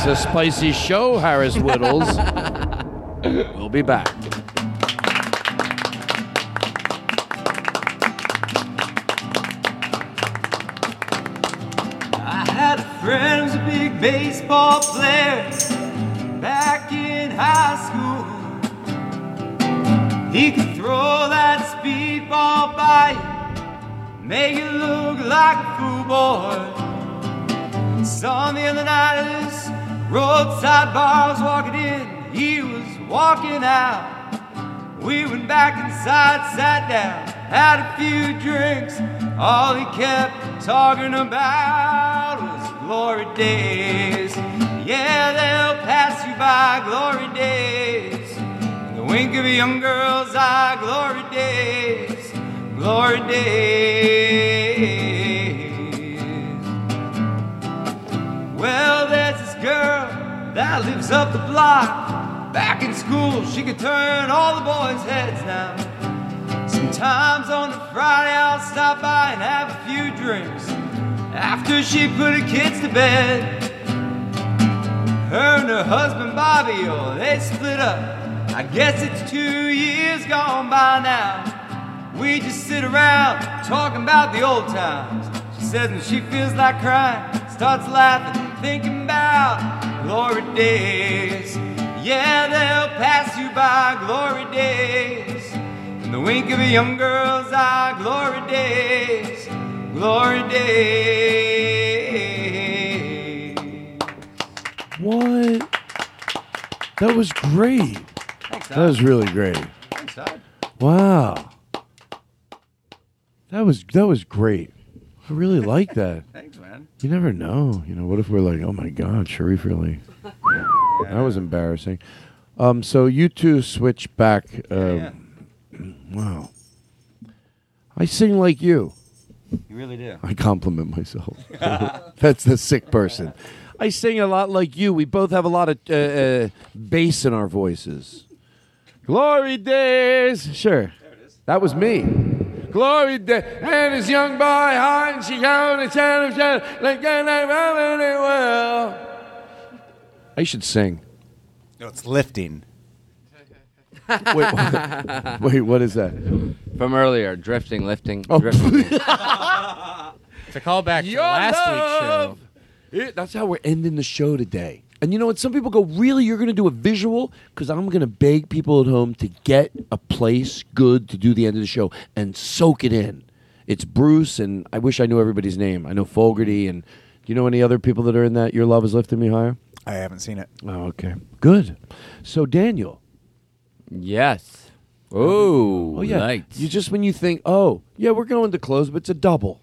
Speaker 2: That's a spicy show, Harris Wittels. we'll be back.
Speaker 11: I had a friend who's a big baseball player back in high school. He could throw that speedball by you, make it look like a fool boy. Saw him the other night at this roadside bar. I was walking in, he was walking out. We went back inside, sat down, had a few drinks. All he kept talking about was glory days. Yeah, they'll pass you by, glory days. In the wink of a young girl's eye, glory days, glory days. Well, girl that lives up the block. Back in school, she could turn all the boys' heads now. Sometimes on a Friday, I'll stop by and have a few drinks. After she put her kids to bed, her and her husband Bobby, oh, they split up. I guess it's two years gone by now. We just sit around talking about the old times. She says when she feels like crying, starts laughing, thinking about glory days. Yeah, they'll pass you by, glory days. In the wink of a young girl's eye, glory days, glory days.
Speaker 2: What? That was great. that was really great.
Speaker 11: Thanks,
Speaker 2: Wow. That was that was great. I really like that.
Speaker 11: Thanks, man.
Speaker 2: You never know. You know, what if we're like, oh my God, Sharif really. That was embarrassing. Um, so you two switch back. Uh, Wow. I sing like you.
Speaker 11: You really do.
Speaker 2: I compliment myself. That's the sick person. I sing a lot like you. We both have a lot of uh, uh, bass in our voices. Glory days. Sure. That was me. Glory days. And this young boy, hard she gone and shadow, shadow, like I never well. I should sing.
Speaker 6: No, it's lifting.
Speaker 2: wait, wait, what is that?
Speaker 5: From earlier, drifting, lifting,
Speaker 2: Oh.
Speaker 5: drifting.
Speaker 8: It's a callback to
Speaker 2: Your
Speaker 8: last week's show.
Speaker 2: love. Yeah, that's how we're ending the show today. And you know what? Some people go, really? You're going to do a visual? Because I'm going to beg people at home to get a place good to do the end of the show and soak it in. It's Bruce, and I wish I knew everybody's name. I know Fogerty, and do you know any other people that are in that? Your love is lifting me higher.
Speaker 6: I haven't seen it.
Speaker 2: Oh, okay, good. So Daniel,
Speaker 5: yes. Ooh,
Speaker 2: oh yeah,
Speaker 5: lights.
Speaker 2: you just when you think, oh yeah, we're going to close, but it's a double,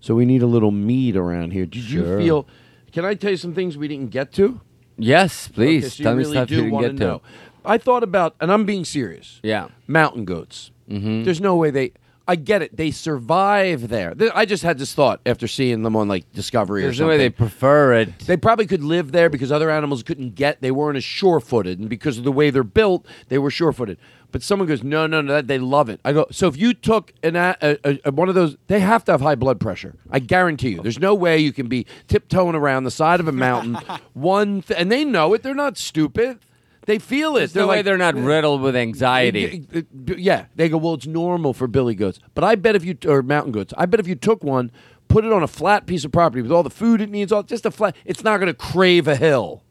Speaker 2: so we need a little meat around here. Did
Speaker 5: Sure.
Speaker 2: you feel? Can I tell you some things we didn't get to?
Speaker 5: Yes, please.
Speaker 2: Okay, so
Speaker 5: Tell
Speaker 2: you
Speaker 5: me
Speaker 2: really
Speaker 5: stuff
Speaker 2: do
Speaker 5: you didn't
Speaker 2: wanna
Speaker 5: get to.
Speaker 2: know. I thought about, and I'm being serious.
Speaker 5: Yeah.
Speaker 2: Mountain goats.
Speaker 5: Mhm.
Speaker 2: There's no way they. I get it. They survive there. Th- I just had this thought after seeing them on like Discovery
Speaker 5: There's
Speaker 2: or
Speaker 5: no
Speaker 2: something.
Speaker 5: way they prefer it.
Speaker 2: They probably could live there because other animals couldn't get. They weren't as sure-footed, and because of the way they're built, they were sure-footed. But someone goes, no, no, no, they love it. I go, so if you took an a, a, a, one of those, they have to have high blood pressure. I guarantee you. There's no way you can be tiptoeing around the side of a mountain. one, th- and they know it. They're not stupid. They feel it.
Speaker 5: There's
Speaker 2: they're
Speaker 5: no way
Speaker 2: like,
Speaker 5: they're not riddled with anxiety.
Speaker 2: Yeah, they go. Well, it's normal for billy goats, but I bet if you or mountain goats, I bet if you took one, put it on a flat piece of property with all the food it needs, all just a flat, it's not going to crave a hill.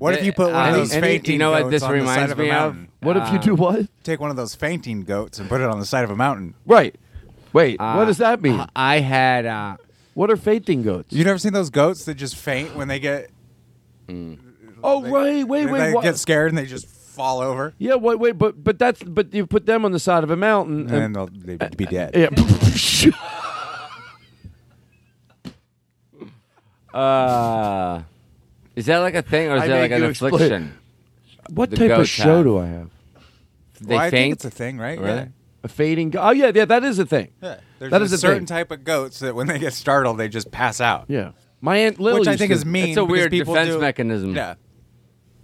Speaker 6: What if you put one of
Speaker 5: Uh,
Speaker 6: those
Speaker 5: any-
Speaker 6: fainting
Speaker 5: you know what
Speaker 6: goats
Speaker 5: this
Speaker 6: on the
Speaker 5: reminds
Speaker 6: of a
Speaker 5: me of?
Speaker 6: mountain?
Speaker 2: What if you do what?
Speaker 6: Take one of those fainting goats and put it on the side of a mountain.
Speaker 2: Right. Wait,
Speaker 5: Uh,
Speaker 2: what does that mean?
Speaker 5: I had. Uh,
Speaker 2: what are fainting goats?
Speaker 6: You never seen those goats that just faint when they get
Speaker 2: Oh, right. Wait,
Speaker 6: they
Speaker 2: wait. what?
Speaker 6: get scared and they just fall over
Speaker 2: yeah, wait, wait, but but that's but you put them on the side of a mountain
Speaker 6: and then they'll they'd be dead.
Speaker 2: yeah.
Speaker 5: uh, is that like a thing, or is
Speaker 2: I
Speaker 5: that
Speaker 2: made
Speaker 5: like an
Speaker 2: you explain-
Speaker 5: affliction?
Speaker 2: what
Speaker 5: The
Speaker 2: type of show
Speaker 5: have?
Speaker 2: do I have?
Speaker 5: They
Speaker 6: well, I
Speaker 5: faint.
Speaker 6: think it's a thing, right?
Speaker 5: Really?
Speaker 6: Yeah.
Speaker 2: A fading. Go- oh yeah, yeah, that is a thing.
Speaker 6: Yeah. There's
Speaker 2: That
Speaker 6: a
Speaker 2: is a
Speaker 6: certain
Speaker 2: thing.
Speaker 6: type of goats that when they get startled, they just pass out.
Speaker 2: Yeah, my aunt Lily.
Speaker 6: Which I
Speaker 2: used
Speaker 6: think
Speaker 2: to-
Speaker 6: is mean.
Speaker 5: It's a
Speaker 6: because
Speaker 5: weird
Speaker 6: people
Speaker 5: defense
Speaker 6: do-
Speaker 5: mechanism.
Speaker 6: Yeah.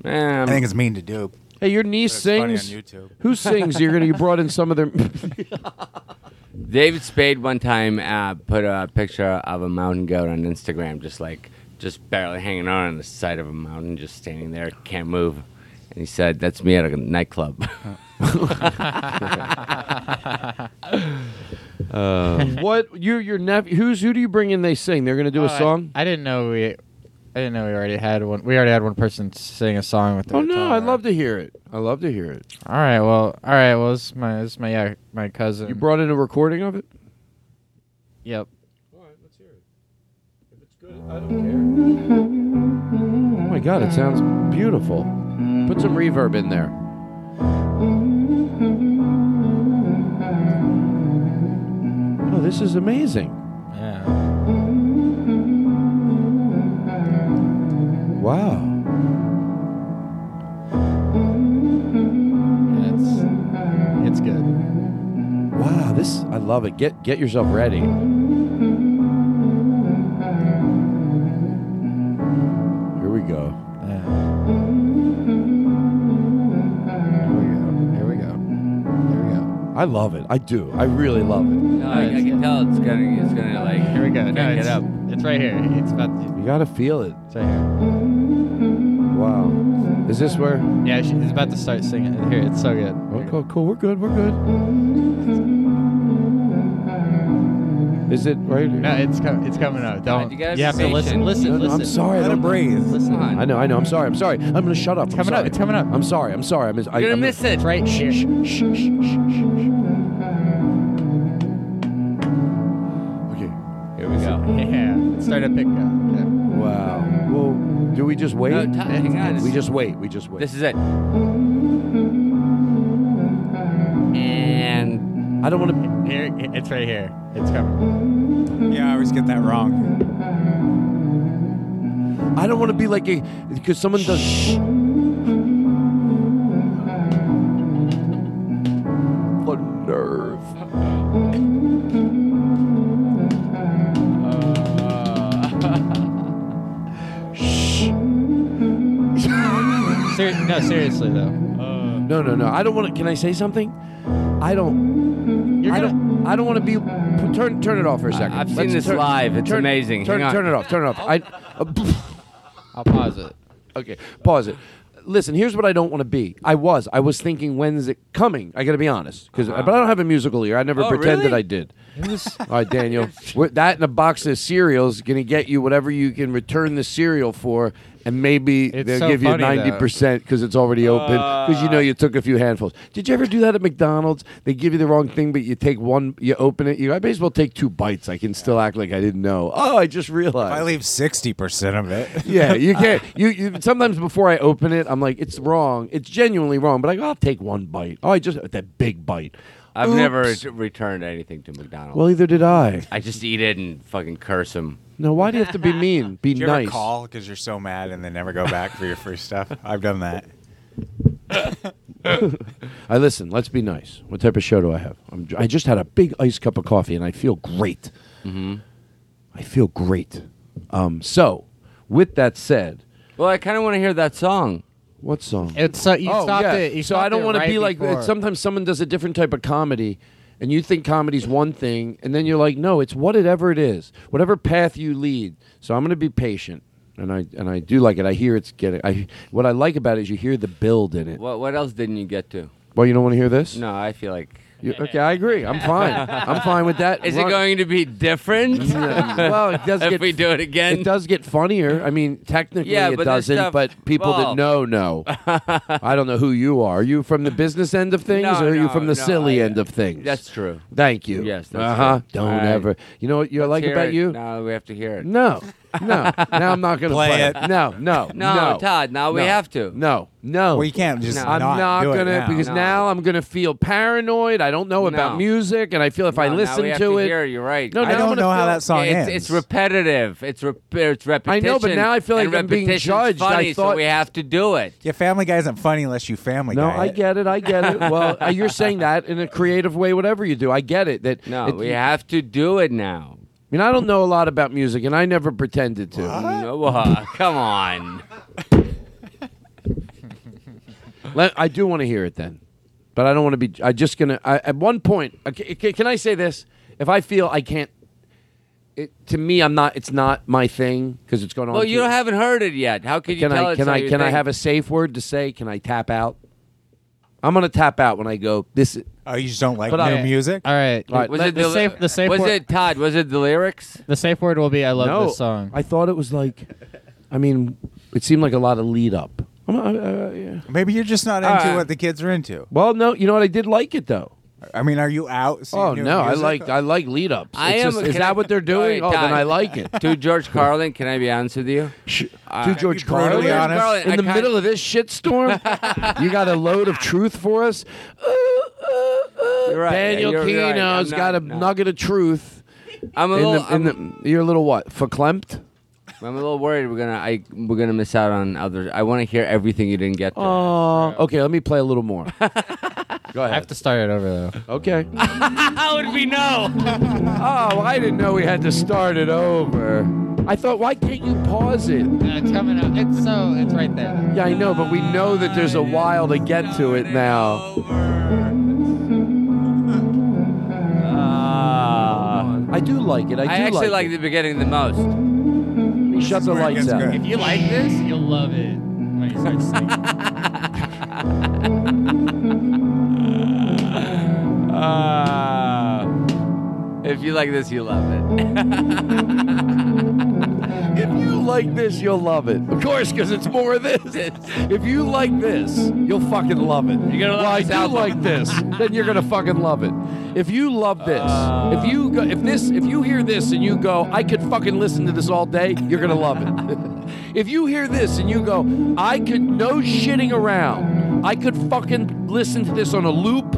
Speaker 5: Man,
Speaker 6: I think it's mean to do.
Speaker 2: Hey, your niece
Speaker 6: But it's funny
Speaker 2: sings.
Speaker 6: on YouTube.
Speaker 2: Who sings? You're gonna. You brought in some of their.
Speaker 5: David Spade one time uh, put a picture of a mountain goat on Instagram, just like just barely hanging on on the side of a mountain, just standing there, can't move. And he said, "That's me at a nightclub."
Speaker 2: Uh, what you your nephew? Who's who do you bring in? They sing. They're gonna do a
Speaker 8: Oh, I-
Speaker 2: song.
Speaker 8: I, didn't know we. I didn't know we already had one. We already had one person sing a song with. The
Speaker 2: oh no. I'd love to hear it. I love to hear it.
Speaker 8: All right, well, all right, well, this is my, this is my, yeah, my cousin.
Speaker 2: You brought in a recording of it.
Speaker 8: Yep.
Speaker 2: All right, let's hear it. If it's good, I don't care. Oh my god, it sounds beautiful. Put some reverb in there. Oh, this is amazing.
Speaker 8: Yeah.
Speaker 2: Wow.
Speaker 8: It's, it's good.
Speaker 2: Wow, this I love it. Get get yourself ready. I love it. I do. I really love it.
Speaker 5: No, I, I can tell it's gonna, it's gonna like.
Speaker 8: Here we go. No,
Speaker 5: crank
Speaker 8: it's
Speaker 5: it up.
Speaker 8: It's right here. It's about. To,
Speaker 2: You gotta feel it.
Speaker 8: it's right here.
Speaker 2: Wow. Is this where?
Speaker 8: Yeah, she, it's about to start singing. Here, it's so good.
Speaker 2: Oh, cool, cool. We're good. We're good. Is it right?
Speaker 8: No, it's com- it's coming up. Don't.
Speaker 5: you gotta
Speaker 8: You have
Speaker 5: be
Speaker 8: to listen.
Speaker 5: patient.
Speaker 8: Listen.
Speaker 2: No, no,
Speaker 8: listen.
Speaker 2: I'm sorry. I
Speaker 6: Let
Speaker 2: don't
Speaker 6: him breathe.
Speaker 8: Listen.
Speaker 5: Come on.
Speaker 2: I know. I know. I'm sorry. I'm sorry. I'm gonna shut up. I'm
Speaker 8: coming up. It's coming up.
Speaker 2: I'm sorry. I'm sorry. I'm. I,
Speaker 5: You're gonna
Speaker 2: I'm
Speaker 5: miss it.
Speaker 8: It's right here.
Speaker 2: Okay.
Speaker 8: Start to pick up.
Speaker 2: Wow. Well, do we just wait?
Speaker 5: No, t- hang on.
Speaker 2: we just wait. We just wait.
Speaker 5: This is it. And
Speaker 2: I don't want to.
Speaker 8: Here, it's right here. It's coming.
Speaker 6: Yeah, I always get that wrong.
Speaker 2: I don't want to be like a because someone does. Shh.
Speaker 8: No, seriously though.
Speaker 2: Uh, no, no, no. I don't want to. Can I say something? I don't.
Speaker 8: You're
Speaker 2: I
Speaker 8: gonna-
Speaker 2: don't. I don't want to be. Turn, turn it off for a second.
Speaker 5: I've seen
Speaker 2: Let's
Speaker 5: this live. It's
Speaker 2: turn-
Speaker 5: amazing.
Speaker 2: Turn,
Speaker 5: Hang on.
Speaker 2: turn it off. Turn it off. I.
Speaker 8: I'll pause it.
Speaker 2: Okay, pause it. listen. Here's what I don't want to be. I was. I was thinking, when's it coming? I got to be honest, because but I don't have a musical ear. I never
Speaker 5: Oh,
Speaker 2: pretended
Speaker 5: really?
Speaker 2: I did. All right, Daniel. We're- that and a box of cereals going to get you whatever you can return the cereal for, and maybe
Speaker 8: It's
Speaker 2: they'll
Speaker 8: so
Speaker 2: give you
Speaker 8: funny, though.
Speaker 2: ninety percent because it's already open. Because you know you took a few handfuls. Did you ever do that at McDonald's? They give you the wrong thing, but you take one, you open it. You, I may as well take two bites. I can still act like I didn't know. Oh, I just realized.
Speaker 6: I leave sixty percent of it.
Speaker 2: Yeah, you can't. You, you sometimes before I open it, I'm like, it's wrong. It's genuinely wrong. But I go, I'll take one bite. Oh, I just that big bite.
Speaker 5: I've never
Speaker 2: Oops.
Speaker 5: ret- returned anything to McDonald's.
Speaker 2: Well, either did I.
Speaker 5: I just eat it and fucking curse them.
Speaker 2: No, why do you have to be mean? Be
Speaker 6: Do you
Speaker 2: nice.
Speaker 6: ever call because you're so mad and then never go back for your free stuff? I've done that.
Speaker 2: I listen. Let's be nice. What type of show do I have? I'm, I just had a big iced cup of coffee, and I feel great.
Speaker 5: Mm-hmm.
Speaker 2: I feel great. Um, so, with that said,
Speaker 5: Well, I kind of want to hear that song.
Speaker 2: What song?
Speaker 8: It's so you
Speaker 2: oh,
Speaker 8: stopped
Speaker 2: yeah.
Speaker 8: it. You
Speaker 2: so I don't
Speaker 8: it
Speaker 2: want to
Speaker 8: right
Speaker 2: be like
Speaker 8: before.
Speaker 2: sometimes someone does a different type of comedy, and you think comedy's one thing, and then you're like, no, it's whatever it is, whatever path you lead. So I'm going to be patient, and I and I do like it. I hear it's getting. I what I like about it is you hear the build in it.
Speaker 5: What What else didn't you get to?
Speaker 2: Well, you don't want to hear this?
Speaker 5: No, I feel like.
Speaker 2: You- okay, I agree. I'm fine. I'm fine with that.
Speaker 5: Is it going to be different?
Speaker 2: well, it does
Speaker 5: if
Speaker 2: get
Speaker 5: we do it again.
Speaker 2: It does get funnier. I mean, technically
Speaker 5: Yeah,
Speaker 2: it
Speaker 5: but there's
Speaker 2: doesn't,
Speaker 5: stuff-
Speaker 2: but people
Speaker 5: well-
Speaker 2: that know know. I don't know who you are. Are you from the business end of things,
Speaker 5: No,
Speaker 2: or are you
Speaker 5: no,
Speaker 2: from the
Speaker 5: no,
Speaker 2: silly
Speaker 5: I-
Speaker 2: end of things?
Speaker 5: That's true.
Speaker 2: Thank you.
Speaker 5: Yes, that's
Speaker 2: uh huh.
Speaker 5: true.
Speaker 2: Don't
Speaker 5: All right.
Speaker 2: ever. You know what you like
Speaker 5: hear
Speaker 2: about
Speaker 5: it.
Speaker 2: you?
Speaker 5: No, we have to hear it.
Speaker 2: No, no. now I'm not going to
Speaker 6: Play
Speaker 2: play,
Speaker 6: it.
Speaker 2: No, no,
Speaker 5: No,
Speaker 2: no.
Speaker 5: Todd, now we
Speaker 2: No.
Speaker 5: have to.
Speaker 2: No, no.
Speaker 6: Well, you can't just
Speaker 5: No.
Speaker 2: I'm
Speaker 6: not,
Speaker 2: not, gonna because
Speaker 5: No.
Speaker 2: now I'm gonna feel paranoid. I don't know about music, and I feel if I
Speaker 5: No, now
Speaker 2: listen
Speaker 5: we have
Speaker 2: to,
Speaker 5: to
Speaker 2: it,
Speaker 5: hear. You're right.
Speaker 2: No,
Speaker 6: I
Speaker 2: now I'm
Speaker 6: don't
Speaker 2: gonna
Speaker 6: know how that song
Speaker 5: it's,
Speaker 6: ends.
Speaker 5: it's repetitive. It's rep- it's
Speaker 2: I know, but now I feel like I'm being
Speaker 5: repetition's
Speaker 2: judged. I
Speaker 5: Funny, so
Speaker 2: thought-
Speaker 5: we have to do it.
Speaker 6: yeah, Family Guy isn't funny unless you Family
Speaker 2: No,
Speaker 6: Guy.
Speaker 2: No,
Speaker 6: I
Speaker 2: get it. I get it. Well, uh, you're saying that in a creative way, whatever you do. I get it. That
Speaker 5: No,
Speaker 2: it-
Speaker 5: we have to do it now.
Speaker 2: I mean, I don't know a lot about music, and I never pretended to.
Speaker 5: No, uh, come on.
Speaker 2: Let, I do want to hear it then, but I don't want to be. I just gonna. I, at one point, okay, ca- can I say this? If I feel I can't, it, to me, I'm not. It's not my thing because it's going on.
Speaker 5: Well,
Speaker 2: too-
Speaker 5: you haven't heard it yet. How can you
Speaker 2: Can
Speaker 5: tell
Speaker 2: I?
Speaker 5: it's
Speaker 2: Can
Speaker 5: not
Speaker 2: I?
Speaker 5: your
Speaker 2: Can I
Speaker 5: thing?
Speaker 2: have a safe word to say? Can I tap out? I'm gonna tap out when I go. This.
Speaker 6: Oh, you just don't like
Speaker 2: But I-
Speaker 6: new music?
Speaker 8: All right.
Speaker 2: All right,
Speaker 5: Was
Speaker 2: let-
Speaker 5: it
Speaker 8: the
Speaker 5: the,
Speaker 8: safe- the safe
Speaker 5: Was
Speaker 8: word-
Speaker 5: it Todd? Was it the lyrics?
Speaker 8: The safe word will be "I love
Speaker 2: no,
Speaker 8: this song."
Speaker 2: I thought it was like. I mean, it seemed like a lot of lead up. I'm, uh, uh, yeah.
Speaker 6: Maybe you're just not into
Speaker 5: All right.
Speaker 6: what the kids are into.
Speaker 2: Well, no, you know what? I did like it though.
Speaker 6: I mean, are you out? seeing
Speaker 2: Oh
Speaker 6: new
Speaker 2: no, I
Speaker 6: music?
Speaker 2: like I like lead ups.
Speaker 5: I am.
Speaker 2: just- is
Speaker 5: can
Speaker 2: that
Speaker 5: I-
Speaker 2: what they're doing?
Speaker 5: All
Speaker 2: Oh, then
Speaker 5: Todd.
Speaker 2: I like it.
Speaker 5: To George Carlin, can I be honest with you?
Speaker 2: Sh-
Speaker 5: Uh,
Speaker 2: to George
Speaker 6: be brutally
Speaker 2: Carlin
Speaker 6: honest.
Speaker 5: Carlin,
Speaker 2: in
Speaker 5: I
Speaker 2: the
Speaker 5: kind-
Speaker 2: middle of this shitstorm. you got a load of truth for us. Uh, uh, uh.
Speaker 5: You're right.
Speaker 2: Daniel
Speaker 5: You're right.
Speaker 2: Kinno's
Speaker 5: I'm
Speaker 2: got a
Speaker 5: not- no.
Speaker 2: nugget of truth.
Speaker 5: I'm a
Speaker 2: In
Speaker 5: little.
Speaker 2: the, in
Speaker 5: I'm,
Speaker 2: the, you're a little what? Verklempt?
Speaker 5: I'm a little worried. We're gonna. I we're gonna miss out on others. I want to hear everything you didn't get to.
Speaker 2: Oh, okay. Let me play a little more. Go
Speaker 8: I have to start it over though.
Speaker 2: Okay.
Speaker 5: How would we know?
Speaker 2: Oh, I didn't know we had to start it over. I thought, why can't you pause it?
Speaker 8: Uh, it's coming up. It's so. It's right there.
Speaker 2: Yeah, I know, but we know that there's a while to get to it now. Ah. I do like it. I do
Speaker 5: I actually like
Speaker 2: like,
Speaker 5: the beginning the most.
Speaker 2: it. Shut the lights out.
Speaker 6: good.
Speaker 8: If you like this, you'll love it when you start singing.
Speaker 5: Uh, if you like this, you love it.
Speaker 2: If you like this, you'll love it. Of course, because it's more of this. If you like this, you'll fucking love it.
Speaker 5: You're gonna love
Speaker 2: well, I
Speaker 5: this
Speaker 2: do
Speaker 5: album.
Speaker 2: like this. Then you're gonna fucking love it. If you love this,
Speaker 5: Uh.
Speaker 2: if you go, if this, if you hear this and you go, I could fucking listen to this all day. You're gonna love it. if you hear this and you go, I could no shitting around. I could fucking listen to this on a loop.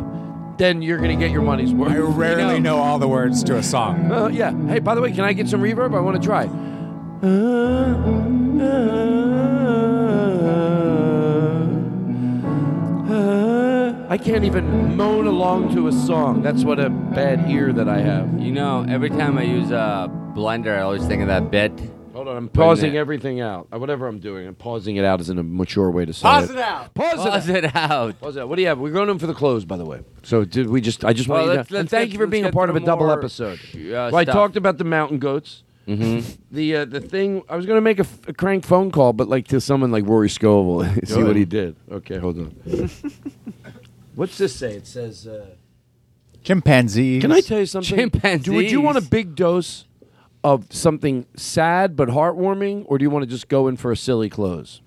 Speaker 2: Then you're gonna get your money's worth.
Speaker 6: I rarely
Speaker 2: You
Speaker 6: know all the words to a song.
Speaker 2: uh, yeah. Hey, by the way, can I get some reverb? I want to try. I can't even moan along to a song. That's what a bad ear that I have.
Speaker 5: You know, every time I use a blender, I always think of that bit.
Speaker 2: Hold on, I'm pausing
Speaker 5: it-
Speaker 2: everything out. Uh, Whatever I'm doing, I'm pausing it out as in a mature way to say
Speaker 6: Pause
Speaker 2: it.
Speaker 6: it out.
Speaker 2: Pause, it.
Speaker 5: Pause it out.
Speaker 2: Pause it out. What do you have? We're going in for the close, by the way. So did we just? I just
Speaker 5: Well,
Speaker 2: want you
Speaker 5: let's-
Speaker 2: to.
Speaker 5: Let's
Speaker 2: thank
Speaker 5: get-
Speaker 2: you for
Speaker 5: let's
Speaker 2: being a
Speaker 5: get
Speaker 2: part of a
Speaker 5: through
Speaker 2: double
Speaker 5: more,
Speaker 2: episode.
Speaker 5: uh,
Speaker 2: well, I
Speaker 5: stuff.
Speaker 2: talked about the mountain goats.
Speaker 5: Mhm.
Speaker 2: The uh, the thing I was gonna make a, f- a crank phone call, but like to someone like Rory Scovel, see what he did. Okay, hold on. What's this say? It says. Uh,
Speaker 6: Chimpanzees.
Speaker 2: Can I tell you something?
Speaker 5: Chimpanzees.
Speaker 2: Do, would you want a big dose of something sad but heartwarming, or do you want to just go in for a silly close?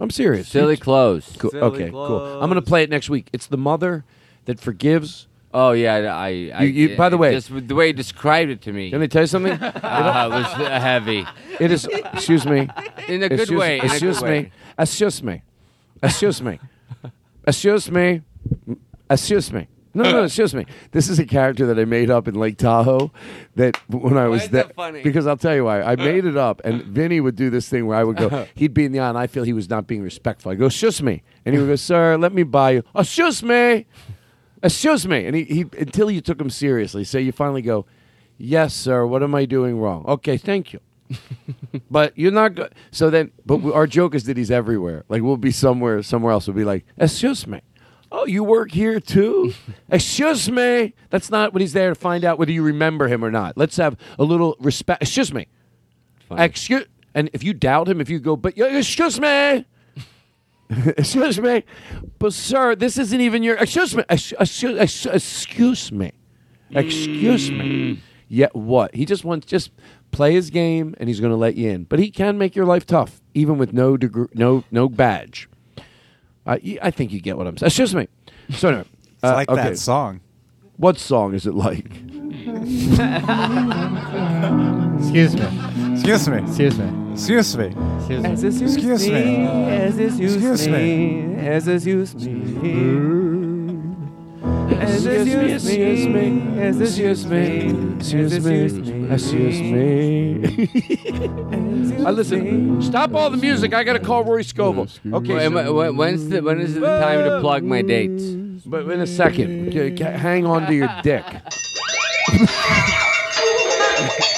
Speaker 2: I'm serious.
Speaker 5: Silly close.
Speaker 2: Cool.
Speaker 5: Silly
Speaker 2: okay, cool. I'm going to play it next week. It's the mother that forgives.
Speaker 5: Oh yeah, I. I
Speaker 2: You- you- by the way-
Speaker 5: just the way you described it to me.
Speaker 2: Can I tell you something?
Speaker 5: uh, it was heavy.
Speaker 2: It is. Excuse me.
Speaker 5: In a good
Speaker 2: Excuse-
Speaker 5: way, in a good
Speaker 2: Excuse
Speaker 5: way.
Speaker 2: me. Excuse me. Excuse me. Excuse me. Excuse me. No, no, excuse me. This is a character that I made up in Lake Tahoe. That when I was
Speaker 5: is
Speaker 2: there,
Speaker 5: that funny?
Speaker 2: because I'll tell you why. I uh. made it up, and Vinny would do this thing where I would go. He'd be in the aisle, and I feel he was not being respectful. I go, excuse me, and he would go, sir, let me buy you. Excuse me. Excuse me. And he, he until you took him seriously. So you finally go, yes, sir. What am I doing wrong? Okay, thank you. but you're not good. So then, but our joke is that he's everywhere. Like we'll be somewhere, somewhere else. We'll be like, excuse me. Oh, you work here too? excuse me. That's not what he's there to find out whether you remember him or not. Let's have a little respect. Excuse me. Excuse. And if you doubt him, if you go, but excuse me. excuse me, but sir, this isn't even your. Excuse me. Excuse, excuse me. Excuse me. Mm. Yeah, what? He just wants just play his game, and he's going to let you in. But he can make your life tough, even with no degree, no no badge. I I think you get what I'm saying. Excuse me. So anyway,
Speaker 6: It's
Speaker 2: uh,
Speaker 6: like
Speaker 2: okay.
Speaker 6: that song.
Speaker 2: What song is it like?
Speaker 8: Excuse me.
Speaker 6: Excuse me.
Speaker 8: Excuse me.
Speaker 6: Excuse me.
Speaker 8: Excuse me.
Speaker 6: Excuse me.
Speaker 11: Excuse
Speaker 6: me.
Speaker 11: Excuse me.
Speaker 2: Excuse me, excuse me, excuse me, excuse me, excuse me. I listen. Stop all the music. I got to call Rory Scovel. Okay, so-
Speaker 5: when's the, when is it the time to plug my dates?
Speaker 2: but in a second, G- g- hang on to your dick.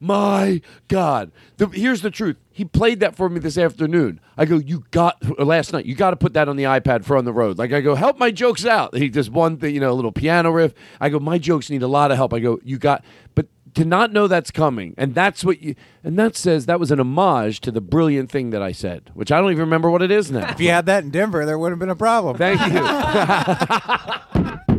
Speaker 2: my God. The, here's the truth. He played that for me this afternoon. I go, you got, last night, you got to put that on the iPad for on the road. Like, I go, help my jokes out. He just one thing, you know, a little piano riff. I go, my jokes need a lot of help. I go, you got, but to not know that's coming, and that's what you, and that says that was an homage to the brilliant thing that I said, which I don't even remember what it is now.
Speaker 6: If you had that in Denver, there wouldn't have been a problem.
Speaker 2: Thank you.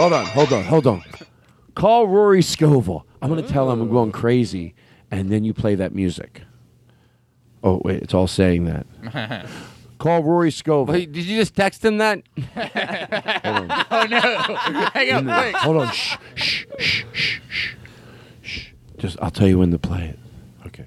Speaker 2: Hold on, hold on, hold on. Call Rory Scovel. I'm going to tell him I'm going crazy, and then you play that music. Oh, wait, it's all saying that. Call Rory Scovel.
Speaker 5: Wait, did you just text him that?
Speaker 8: Oh no! Hang on, wait.
Speaker 2: Hold on. Shh, shh, shh, shh, shh. Just, I'll tell you when to play it. Okay.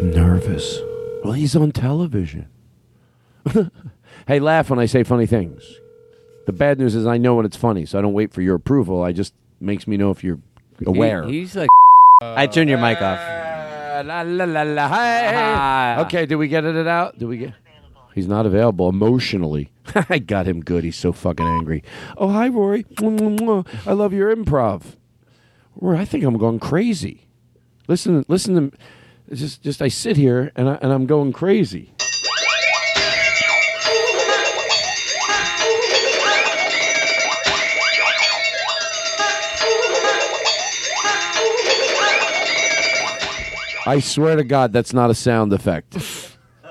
Speaker 2: I'm nervous. Well, he's on television. hey, laugh when I say funny things. The bad news is I know when it's funny, so I don't wait for your approval. I just makes me know if you're aware.
Speaker 5: He- he's like.
Speaker 9: I turned your mic off.
Speaker 2: Uh, la, la, la, la, hey.
Speaker 5: Ah.
Speaker 2: Okay, did we get it out? Did we get? He's not available emotionally. I got him good. He's so fucking angry. Oh, hi, Rory. I love your improv. Rory, I think I'm going crazy. Listen, listen to. It's just, just I sit here and I, and I'm going crazy. I swear to God, that's not a sound effect.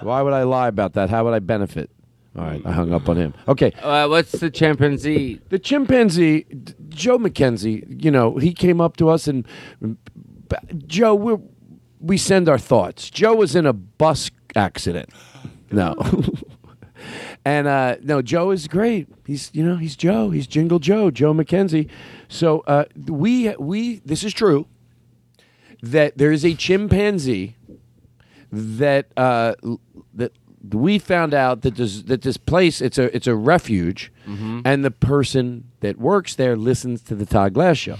Speaker 2: Why would I lie about that? How would I benefit? All right, I hung up on him. Okay,
Speaker 5: Uh, what's the chimpanzee?
Speaker 2: the chimpanzee, Joe McKenzie, you know, he came up to us and Joe, we we send our thoughts. Joe was in a bus accident. No. and uh, no, Joe is great. He's you know he's Joe. He's Jingle Joe, Joe McKenzie. So uh, we we this is true that there is a chimpanzee that uh, that we found out that this that this place it's a it's a refuge, and the person that works there listens to the Todd Glass show.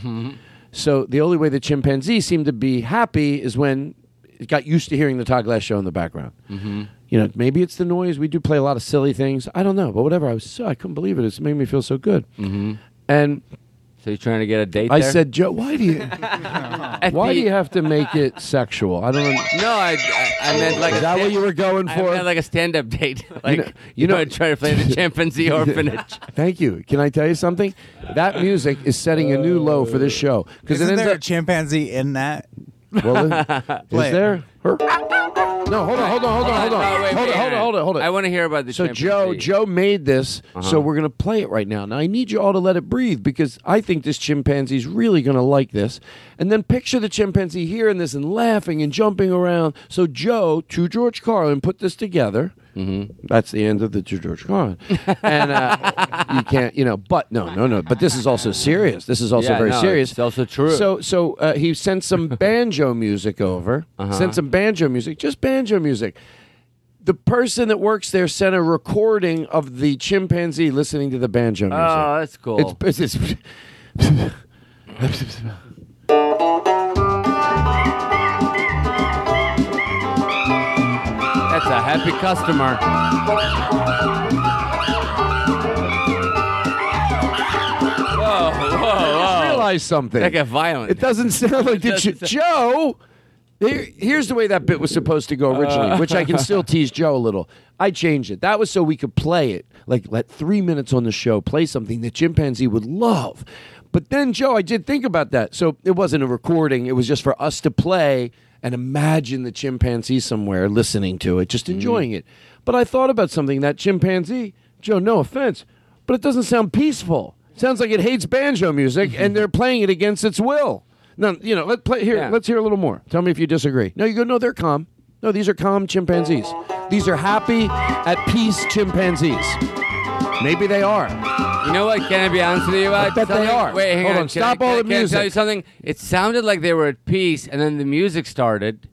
Speaker 2: So the only way the chimpanzee seemed to be happy is when it got used to hearing the Todd Glass show in the background.
Speaker 5: Mhm.
Speaker 2: You know, maybe it's the noise. We do play a lot of silly things. I don't know, but whatever. I was so I couldn't believe it. It's made me feel so good.
Speaker 5: Mm-hmm.
Speaker 2: And
Speaker 5: so you're trying to get a date?
Speaker 2: I
Speaker 5: there?
Speaker 2: said, Joe, why do you why do you have to make it sexual? I don't. know.
Speaker 5: No, I, I, I meant like
Speaker 2: Is
Speaker 5: a
Speaker 2: that what
Speaker 5: stand-
Speaker 2: you were going
Speaker 5: I
Speaker 2: for?
Speaker 5: meant like a stand-up date. Like
Speaker 2: know-
Speaker 5: you
Speaker 2: you
Speaker 5: know,
Speaker 2: know-
Speaker 5: trying to play the chimpanzee orphanage.
Speaker 2: Thank you. Can I tell you something? That music is setting a new low for this show because it
Speaker 6: Isn't
Speaker 2: ends
Speaker 6: there a
Speaker 2: up.
Speaker 6: chimpanzee in that?
Speaker 2: Well, is
Speaker 6: Play it.
Speaker 2: there? Her? No, hold on, hold on, hold on, hold on,
Speaker 5: No, wait,
Speaker 2: hold
Speaker 5: wait,
Speaker 2: on, hold on, hold on, hold on.
Speaker 5: I want to hear about the
Speaker 2: So. Joe, Joe made this,
Speaker 5: Uh-huh.
Speaker 2: so we're gonna play it right now. Now I need you all to let it breathe because I think this chimpanzee's really gonna like this. And then picture the chimpanzee hearing this and laughing and jumping around. So Joe to George Carlin put this together. Mm-hmm. That's the end of the George Carlin, and uh, you can't, you know. But no, no, no. But this is also serious. This is also
Speaker 5: Yeah,
Speaker 2: very
Speaker 5: no,
Speaker 2: serious.
Speaker 5: it's also true.
Speaker 2: So, so uh, he sent some banjo music over.
Speaker 5: Uh-huh.
Speaker 2: Sent some banjo music, just banjo music the person that works there sent a recording of the chimpanzee listening to the banjo music.
Speaker 5: Oh, that's cool.
Speaker 2: It's, it's, it's
Speaker 5: a happy customer. Whoa, whoa, whoa!
Speaker 2: realize something.
Speaker 5: That got violent.
Speaker 2: It doesn't sound like the
Speaker 5: doesn't
Speaker 2: Joe. Here, here's the way that bit was supposed to go originally,
Speaker 5: Uh.
Speaker 2: which I can still tease Joe a little. I changed it. That was so we could play it. Like let three minutes on the show play something that chimpanzee would love. But then Joe, I did think about that. So it wasn't a recording. It was just for us to play and imagine the chimpanzee somewhere listening to it, just mm-hmm. enjoying it. But I thought about something that chimpanzee, Joe, no offense, but it doesn't sound peaceful. sounds like it hates banjo music and they're playing it against its will. No, you know, let's play here.
Speaker 5: Yeah.
Speaker 2: Let's hear a little more. Tell me if you disagree. No, you go, no, they're calm. No, these are calm chimpanzees. These are happy, at peace chimpanzees. Maybe they are.
Speaker 5: You know what? Can I be honest with you about
Speaker 2: I bet they are.
Speaker 5: Wait, hang
Speaker 2: Hold
Speaker 5: on.
Speaker 2: stop
Speaker 5: I,
Speaker 2: all
Speaker 5: can,
Speaker 2: the
Speaker 5: I- can I tell you something? It sounded like they were at peace, and then the music started,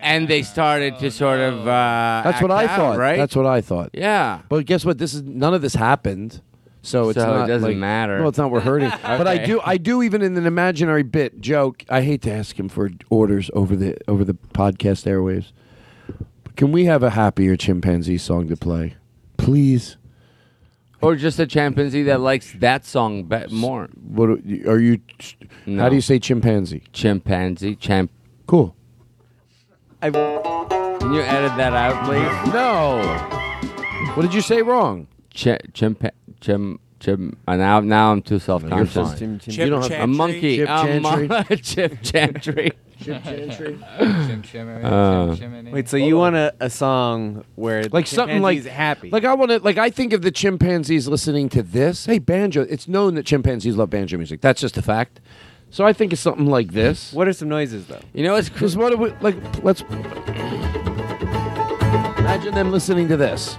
Speaker 5: and they started to sort of. Uh,
Speaker 2: That's what
Speaker 5: act
Speaker 2: I
Speaker 5: out,
Speaker 2: thought.
Speaker 5: right?
Speaker 2: That's what I thought.
Speaker 5: Yeah.
Speaker 2: But guess what? This is none of this happened. So it's
Speaker 5: So it
Speaker 2: not
Speaker 5: doesn't
Speaker 2: like-
Speaker 5: matter.
Speaker 2: No, it's not. We're hurting. But I
Speaker 5: Okay.
Speaker 2: do. I do even in an imaginary bit joke. I hate to ask him for orders over the over the podcast airwaves. But can we have a happier chimpanzee song to play, please?
Speaker 5: Or just a chimpanzee that likes that song be- more.
Speaker 2: What do- are you? How do you say chimpanzee?
Speaker 5: Chimpanzee, champ.
Speaker 2: Cool.
Speaker 5: Can you edit that out, please?
Speaker 2: No. What did you say wrong?
Speaker 5: Ch- chimpa- chim chim. Uh, now, now I'm too self-conscious.
Speaker 2: fine.
Speaker 5: Chim-
Speaker 2: Chim-
Speaker 5: you don't have a monkey.
Speaker 2: Chip
Speaker 5: a mon- Chip chantry.
Speaker 2: Chip chantry.
Speaker 8: Chim chimmery,
Speaker 5: Uh,
Speaker 8: chim chimney.
Speaker 9: Wait, so you want a, a song where
Speaker 2: like
Speaker 9: the
Speaker 2: something like
Speaker 9: happy?
Speaker 2: Like I want to like I think of the chimpanzees listening to this. Hey, banjo. It's known that chimpanzees love banjo music. That's just a fact. So I think it's something like this.
Speaker 9: What are some noises though?
Speaker 5: You know what's
Speaker 2: Because what do we like? Let's imagine them listening to this.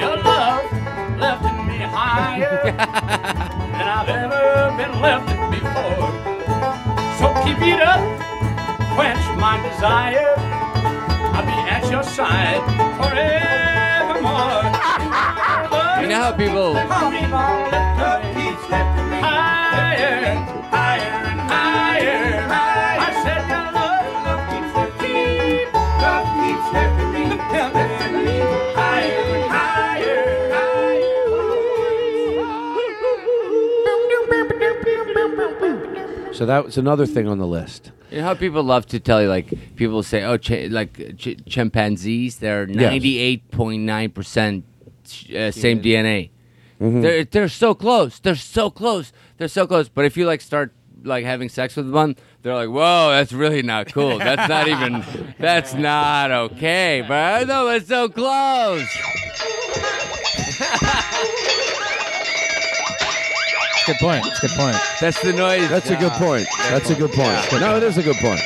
Speaker 12: Your love lifted me higher than I've ever been lifted before. So keep it up, quench my desire. I'll be at your side forevermore.
Speaker 5: You know how people.
Speaker 2: So that was another thing on the list.
Speaker 5: You know how people love to tell you, like people say, "Oh, ch- like ch- chimpanzees, they're ninety-eight point nine percent uh, same DNA.
Speaker 2: Mhm.
Speaker 5: They're they're so close. They're so close. They're so close. But if you like start like having sex with one, they're like, "Whoa, that's really not cool. That's not even. That's not okay." But I know it's so close.
Speaker 8: Good point. That's a good point.
Speaker 5: That's the noise.
Speaker 2: That's a good point. That's a good point. No, it is a good point.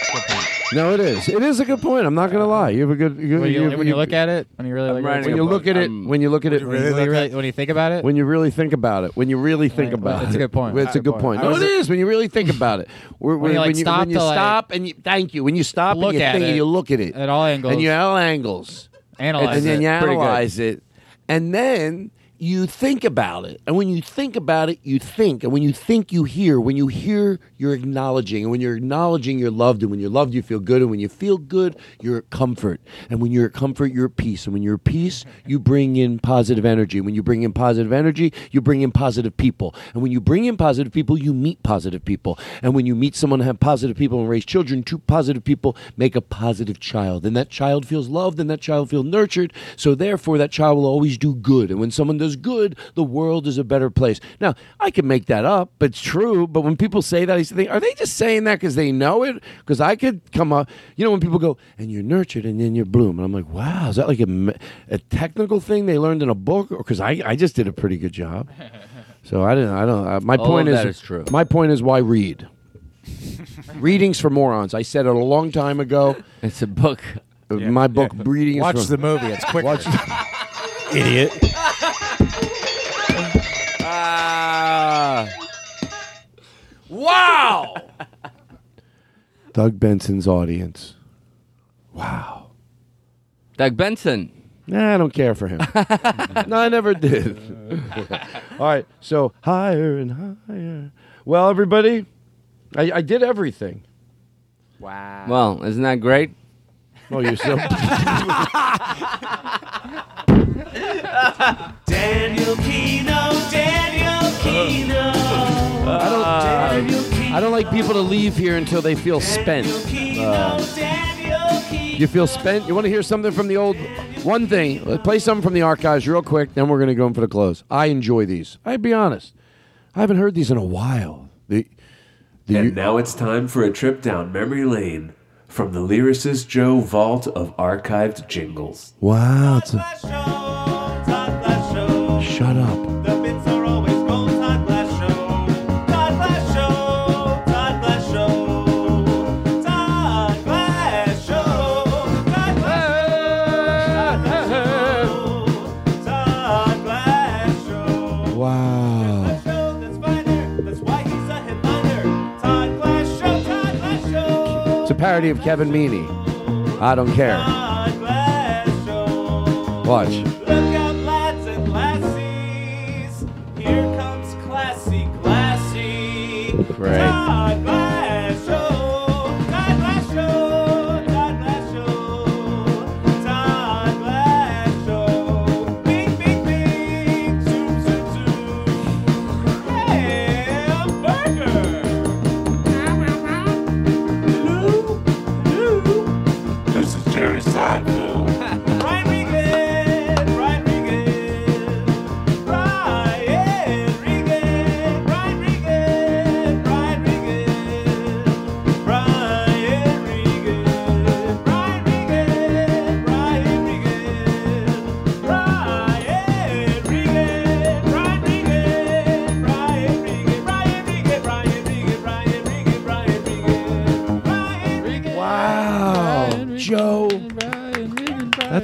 Speaker 2: No, it is. It is a good point. I'm not going to lie. You have a good. You,
Speaker 8: When you,
Speaker 2: you-
Speaker 8: when you look at it, when you really look at it,
Speaker 2: when you look at it, when you look at it,
Speaker 8: when you really, when you think about it,
Speaker 2: when you really think about it, when you really think
Speaker 8: When-
Speaker 2: about it,
Speaker 8: it's a good point.
Speaker 2: It's a good point. No, it is when you really think about it. When,
Speaker 8: When you, like, stop
Speaker 2: when you
Speaker 8: to, like,
Speaker 2: stop and you, thank you. When you stop
Speaker 8: look
Speaker 2: and you
Speaker 8: at
Speaker 2: think
Speaker 8: it
Speaker 2: and you look at it
Speaker 8: at all angles.
Speaker 2: and you all angles,
Speaker 8: Analyze
Speaker 2: and then
Speaker 8: it.
Speaker 2: you
Speaker 8: Pretty good.
Speaker 2: analyze it, and then you think about it. And when you think about it, you think. And when you think, you hear. When you hear, you're acknowledging. And when you're acknowledging, you're loved. And when you're loved, you feel good. And when you feel good, you're at comfort. And when you're at comfort, you're at peace. And when you're at peace, you bring in positive energy. When you bring in positive energy, you bring in positive people. And when you bring in positive people, you meet positive people. And when you meet someone have positive people and raise children, two positive people make a positive child. And that child feels loved and that child feels nurtured. So therefore, that child will always do good. And when someone does good, the world is a better place. Now, I can make that up, but it's true. But when people say that, I think, are they just saying that because they know it? Because I could come up, you know, when people go, and you're nurtured and then you bloom. And I'm like, wow, is that like a, a technical thing they learned in a book? Or because I, I just did a pretty good job. So I didn't, I don't, uh, my
Speaker 5: All
Speaker 2: point
Speaker 5: of
Speaker 2: is,
Speaker 5: true.
Speaker 2: my point is why read? Readings for morons. I said it a long time ago.
Speaker 5: It's a book.
Speaker 2: My book, Readings.
Speaker 6: Watch
Speaker 2: for-
Speaker 6: the movie. It's quicker.
Speaker 2: Watch-
Speaker 6: Idiot.
Speaker 2: wow. Doug Benson's audience. Wow.
Speaker 5: Doug Benson.
Speaker 2: Nah, I don't care for him. no, I never did. All right, so higher and higher. Well, everybody, I, I did everything.
Speaker 9: Wow.
Speaker 5: Well, isn't that great?
Speaker 2: Oh, you're so.
Speaker 12: Daniel Kinno, Daniel Kinno.
Speaker 2: I don't. I don't like people to leave here until they feel spent. Uh, you feel spent? You want to hear something from the old? One thing. Let's play something from the archives real quick. Then we're going to go in for the close. I enjoy these. I'd be honest. I haven't heard these in a while. The, the
Speaker 13: and now it's time for a trip down memory lane from the Lyricist Joe vault of archived jingles.
Speaker 2: wow. A, shut up. Parody of Kevin Meaney. I don't care. Watch.
Speaker 12: Look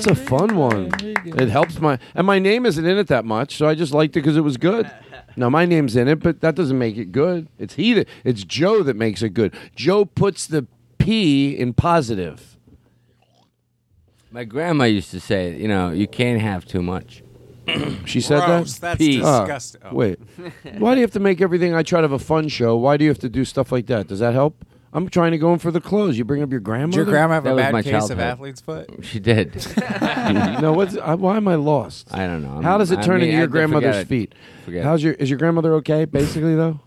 Speaker 2: That's a fun one. It helps my and my name isn't in it that much, so I just liked it because it was good. Now my name's in it, but that doesn't make it good. It's he that it's Joe that makes it good. Joe puts the P in positive.
Speaker 5: My grandma used to say, you know, you can't have too much.
Speaker 2: She said
Speaker 6: Gross,
Speaker 2: that.
Speaker 6: that's
Speaker 2: P.
Speaker 6: disgusting.
Speaker 2: Ah, oh, wait, why do you have to make everything? I try to have a fun show. Why do you have to do stuff like that? Does that help? I'm trying to go in for the clothes. You bring up your grandmother.
Speaker 6: Did your grandma have
Speaker 5: That
Speaker 6: a bad
Speaker 5: my
Speaker 6: case
Speaker 5: childhood.
Speaker 6: of athlete's foot?
Speaker 5: She did.
Speaker 2: no, what's? I, why am I lost?
Speaker 5: I don't know.
Speaker 2: How does it
Speaker 5: I
Speaker 2: turn
Speaker 5: mean,
Speaker 2: into your
Speaker 5: forget
Speaker 2: grandmother's
Speaker 5: it.
Speaker 2: feet?
Speaker 5: Forget
Speaker 2: How's your? Is your grandmother okay? Basically, though.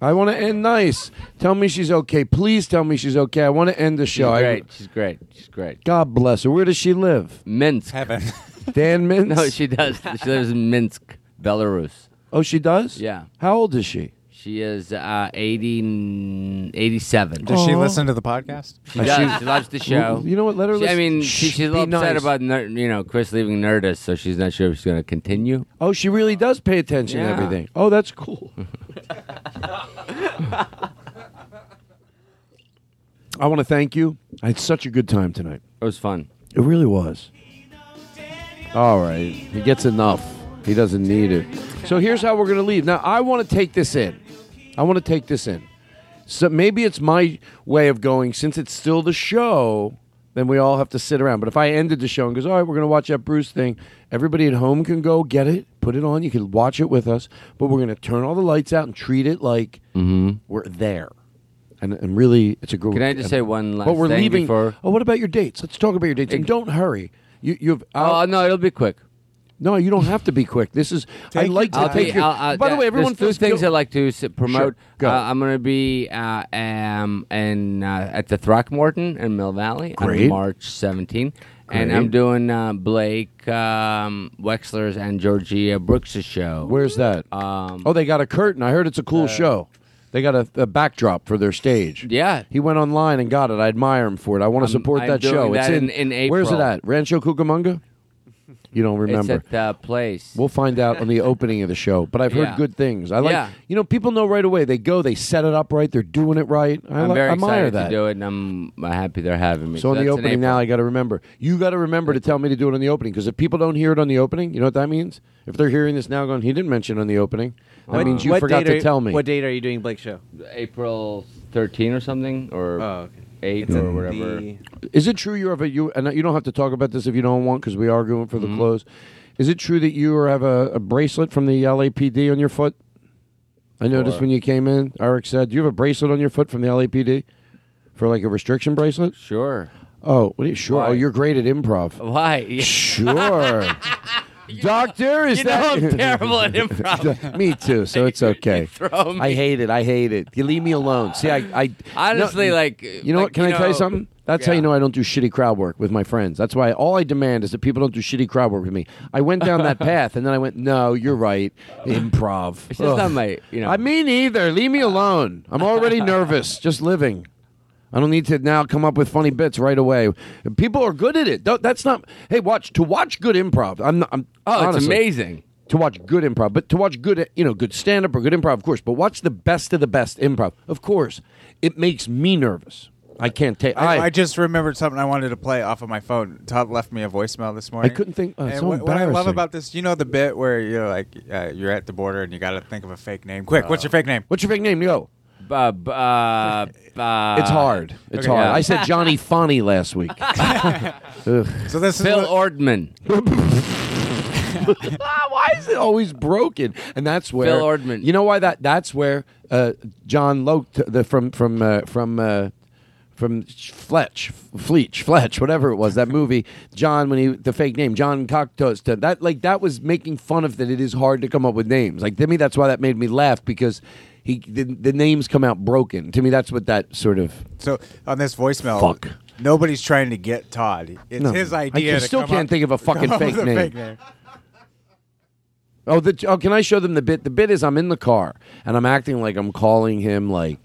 Speaker 2: I want to end nice. Tell me she's okay. Please tell me she's okay. I want to end the
Speaker 5: She's
Speaker 2: show. I-
Speaker 5: great. She's great. She's great.
Speaker 2: God bless her. Where does she live?
Speaker 5: Minsk.
Speaker 6: Heaven.
Speaker 2: Dan Minsk.
Speaker 5: No, she does. She lives in Minsk, Belarus.
Speaker 2: Oh, she does.
Speaker 5: Yeah.
Speaker 2: How old is she?
Speaker 5: She is uh, 80, 87.
Speaker 6: Does she
Speaker 2: Aw.
Speaker 6: listen to the podcast?
Speaker 5: She does. She loves the show.
Speaker 2: You know what? Let her
Speaker 5: She- I
Speaker 2: listen.
Speaker 5: mean,
Speaker 2: Shh,
Speaker 5: she, she's a
Speaker 2: be
Speaker 5: little upset
Speaker 2: nice.
Speaker 5: about ner- you know Chris leaving Nerdist, so she's not sure if she's going to continue.
Speaker 2: Oh, she really does pay attention to everything. Oh, that's cool. I want to thank you. I had such a good time tonight.
Speaker 5: It was fun.
Speaker 2: It really was. All right. He gets enough. He doesn't need it. So here's how we're going to leave. Now, I want to take this in. I want to take this in. So maybe it's my way of going, since it's still the show, then we all have to sit around. But if I ended the show and goes, all right, we're going to watch that Bruce thing, everybody at home can go get it, put it on. You can watch it with us, but we're going to turn all the lights out and treat it like mm-hmm. we're there. And, and really, it's a group.
Speaker 5: Can I just say one last
Speaker 2: But we're
Speaker 5: thing
Speaker 2: leaving.
Speaker 5: before-
Speaker 2: Oh, what about your dates? Let's talk about your dates. And don't hurry. You, you've.
Speaker 5: Oh uh, no, it'll be quick.
Speaker 2: No, you don't have to be quick. This is. I like to take your.
Speaker 5: I'll- I'll-
Speaker 2: by the way, everyone
Speaker 5: there's two
Speaker 2: feels
Speaker 5: things
Speaker 2: guil-
Speaker 5: I like to s- promote.
Speaker 2: Sure. Go.
Speaker 5: Uh, I'm going to be uh, um, in uh, at the Throckmorton in Mill Valley
Speaker 2: Great.
Speaker 5: on March 17th. And
Speaker 2: Great.
Speaker 5: I'm doing uh, Blake um, Wexler's and Georgia Brooks' show.
Speaker 2: Where's that?
Speaker 5: Um,
Speaker 2: oh, they got a curtain. I heard it's a cool show. They got a, a backdrop for their stage.
Speaker 5: Yeah.
Speaker 2: He went online and got it. I admire him for it. I want to support
Speaker 5: I'm
Speaker 2: that
Speaker 5: doing
Speaker 2: show.
Speaker 5: that
Speaker 2: it's
Speaker 5: in- in
Speaker 2: Where's it
Speaker 5: April.
Speaker 2: at? Rancho Cucamonga? You don't remember.
Speaker 5: It's at the place.
Speaker 2: We'll find out on the opening of the show. But I've heard
Speaker 5: Yeah.
Speaker 2: good things. I like,
Speaker 5: Yeah.
Speaker 2: you know, people know right away. They go, they set it up right, they're doing it right. I
Speaker 5: I'm
Speaker 2: li-
Speaker 5: very
Speaker 2: admire
Speaker 5: excited
Speaker 2: that.
Speaker 5: to do it, and I'm uh, happy they're having me.
Speaker 2: So on the
Speaker 5: that's in
Speaker 2: opening now, I got to remember. You got to remember to tell me to do it on the opening because if people don't hear it on the opening, you know what that means? If they're hearing this now, going, he didn't mention it on the opening. That
Speaker 9: What-
Speaker 2: means you forgot
Speaker 9: date
Speaker 2: to
Speaker 9: are-
Speaker 2: tell me.
Speaker 9: What date are you doing Blake show?
Speaker 5: April 13 or something, or
Speaker 9: Oh, okay.
Speaker 5: 8
Speaker 9: It's
Speaker 5: or whatever.
Speaker 9: the-
Speaker 2: Is it true you have a you and you don't have to talk about this if you don't want because we are going for the mm-hmm. close. Is it true that you have a, a bracelet from the LAPD on your foot? I noticed
Speaker 5: For-
Speaker 2: when you came in, Eric said, "Do you have a bracelet on your foot from the LAPD for like a restriction bracelet?"
Speaker 5: Sure.
Speaker 2: Oh, what are you sure?
Speaker 5: Why?
Speaker 2: Oh, you're great at improv.
Speaker 5: Why?
Speaker 2: Sure. Doctor, is
Speaker 5: You know
Speaker 2: that
Speaker 5: I'm terrible at improv.
Speaker 2: me too, so it's okay. I hate it. I hate it. You leave me alone. See, I, I
Speaker 5: Honestly,
Speaker 2: no,
Speaker 5: like-
Speaker 2: you know
Speaker 5: like,
Speaker 2: what? Can
Speaker 5: you
Speaker 2: I tell you something? That's how you know I don't do shitty crowd work with my friends. That's why all I demand is that people don't do shitty crowd work with me. I went down that path, and then I went, no, you're right, improv.
Speaker 5: It's just
Speaker 2: Ugh.
Speaker 5: not my, you know.
Speaker 2: I mean, either. Leave me alone. I'm already nervous just living. I don't need to now come up with funny bits right away. People are good at it. Don't, that's not. Hey, watch to watch good improv. I'm. Not, I'm
Speaker 5: Oh, it's amazing.
Speaker 2: to watch good improv, but to watch good, you know, good stand up or good improv, of course. But watch the best of the best improv, of course. It makes me nervous. I can't take.
Speaker 6: I,
Speaker 2: I,
Speaker 6: I just remembered something I wanted to play off of my phone. Todd left me a voicemail this morning.
Speaker 2: I couldn't think- oh,
Speaker 6: And
Speaker 2: so
Speaker 6: what, what I love about this, you know, the bit where you're like, uh, you're at the border and you got to think of a fake name. Quick, what's your fake name?
Speaker 2: What's your fake name? Go.
Speaker 5: Uh, b- uh, uh,
Speaker 2: it's hard. It's
Speaker 6: okay.
Speaker 2: hard.
Speaker 5: Yeah.
Speaker 2: I said Johnny Fonny last week.
Speaker 6: So this
Speaker 5: Phil
Speaker 6: is what,
Speaker 5: Ordman.
Speaker 2: Ah, why is it always broken? And that's where
Speaker 5: Phil Ordman.
Speaker 2: You know why that? That's where uh, John Loke the from from uh, from. Uh, from Fletch, Fleech, Fletch, whatever it was, that movie, John, when he, the fake name, John Cocteau, that, like, that was making fun of that it is hard to come up with names. Like, to me, that's why that made me laugh because he, the, the names come out broken. To me, that's what that sort of,
Speaker 6: so on this voicemail,
Speaker 2: Fuck.
Speaker 6: nobody's trying to get Todd. It's
Speaker 2: No.
Speaker 6: his idea.
Speaker 2: can-
Speaker 6: to
Speaker 2: still
Speaker 6: come
Speaker 2: can't
Speaker 6: up-
Speaker 2: think of a fucking
Speaker 6: come up
Speaker 2: fake
Speaker 6: with a
Speaker 2: name.
Speaker 6: fake name.
Speaker 2: Oh, the, oh, can I show them the bit? The bit is I'm in the car and I'm acting like I'm calling him, like,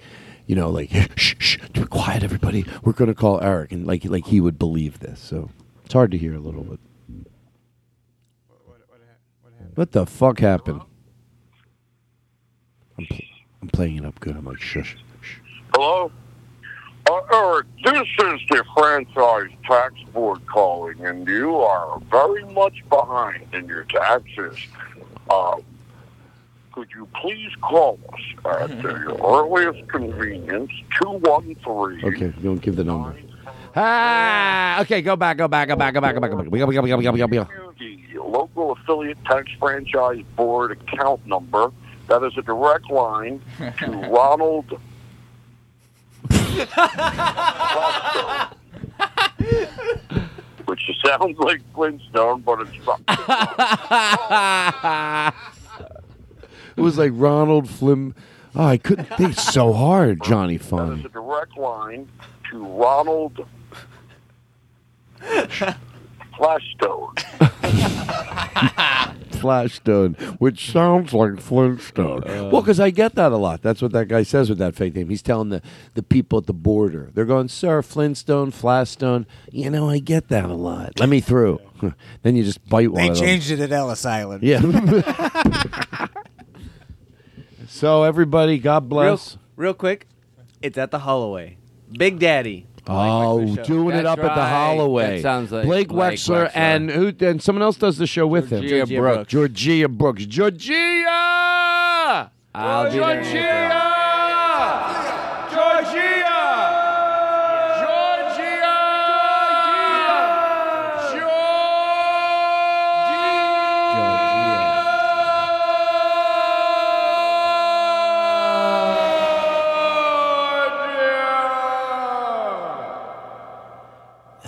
Speaker 2: you know, like shh, shh, be quiet, everybody. We're gonna call Eric, and like, like he would believe this. So it's hard to hear a little bit. What the fuck happened? I'm, pl- I'm playing it up good. I'm like, shush. shush.
Speaker 14: Hello? Uh, Eric, this is the franchise tax board calling, and you are very much behind in your taxes. Uh, could you please call us at your earliest convenience, 213
Speaker 2: Okay, don't give the number. Ah, okay, go back, go back, go back, go back, go back, go back. Go, we go, we go, go, go, go, go.
Speaker 14: the local affiliate tax franchise board account number. That is a direct line to Ronald. Which sounds like Flintstone, but it's not.
Speaker 2: It was like Ronald Flim. Oh, I couldn't think so hard, Johnny
Speaker 14: That
Speaker 2: Fun.
Speaker 14: is a direct line to Ronald Flashstone.
Speaker 2: Flashstone, which sounds like Flintstone. Uh. well, because I get that a lot. That's what that guy says with that fake name. He's telling the, the people at the border. They're going, Sir, Flintstone, Flashstone. You know, I get that a lot. Let me through. then you just bite one
Speaker 6: They
Speaker 2: of them.
Speaker 6: changed it at Ellis Island.
Speaker 2: Yeah. so, everybody, God
Speaker 9: Real,
Speaker 2: bless.
Speaker 9: real quick, it's at the Holloway. Big Daddy.
Speaker 2: Oh, doing it
Speaker 5: That's
Speaker 2: up at the
Speaker 5: right.
Speaker 2: Holloway.
Speaker 5: That sounds like
Speaker 2: Blake
Speaker 5: Blake
Speaker 2: Wexler,
Speaker 5: Wexler.
Speaker 2: and who? And someone else does the show with him.
Speaker 5: Georgia Brooks.
Speaker 2: Georgia Brooks. Georgia.
Speaker 5: I'll be there in April.
Speaker 2: Georgia. Georgia.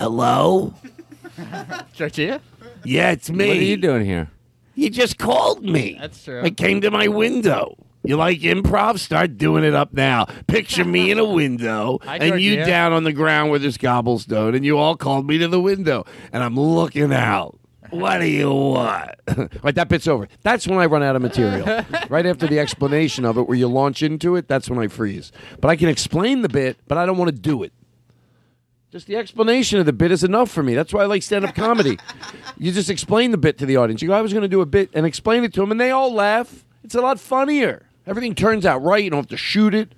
Speaker 2: Hello?
Speaker 8: Tortilla?
Speaker 2: Yeah, it's me.
Speaker 5: What are you doing here?
Speaker 2: You just called me.
Speaker 8: That's true.
Speaker 2: I came to my window. You like improv? Start doing it up now. Picture me in a window
Speaker 8: Hi,
Speaker 2: and you
Speaker 8: Georgia.
Speaker 2: down on the ground where there's cobblestone, and you all called me to the window, and I'm looking out. What do you want? right, that bit's over. That's when I run out of material. right after the explanation of it, where you launch into it, that's when I freeze. But I can explain the bit, but I don't want to do it. Just the explanation of the bit is enough for me. That's why I like stand up comedy. you just explain the bit to the audience. You go, I was going to do a bit and explain it to them, and they all laugh. It's a lot funnier. Everything turns out right. You don't have to shoot it.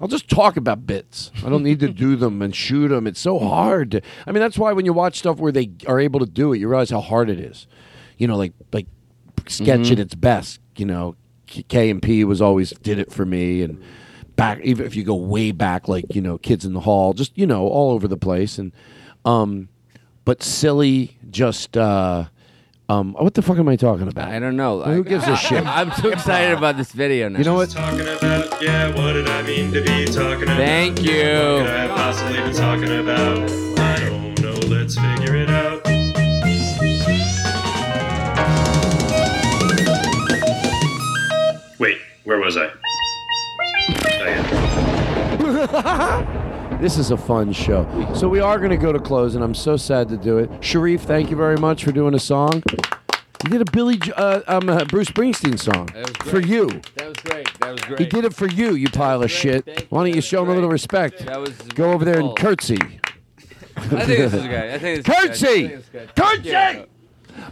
Speaker 2: I'll just talk about bits. I don't need to do them and shoot them. It's so hard. to- I mean, that's why when you watch stuff where they are able to do it, you realize how hard it is. You know, like like sketch
Speaker 5: Mhm.
Speaker 2: at its best. You know, K- K and P was always did it for me, and back even if you go way back, like you know, Kids in the Hall, just you know, all over the place, and um, but silly, just uh, um, what the fuck am I talking about?
Speaker 5: I don't know.
Speaker 2: Who gives a shit?
Speaker 5: I'm too excited about this video now.
Speaker 2: You know what?
Speaker 10: Talking about, yeah, what did I mean to be talking about?
Speaker 5: Thank you.
Speaker 10: What could I have possibly been talking about? I don't know, let's figure it out. Wait, where was I?
Speaker 2: This is a fun show. So we are going to go to close, and I'm so sad to do it. Sharif, thank you very much for doing a song. You did a Billy, J- uh, um, uh, Bruce Springsteen song for you.
Speaker 5: That was great. That was great.
Speaker 2: He did it for you, you pile of shit. Why don't you show him a little respect?
Speaker 5: That was
Speaker 2: Go over there and curtsy.
Speaker 5: I think this is good. I think this is
Speaker 2: Curtsy!
Speaker 5: think it's good.
Speaker 2: Curtsy!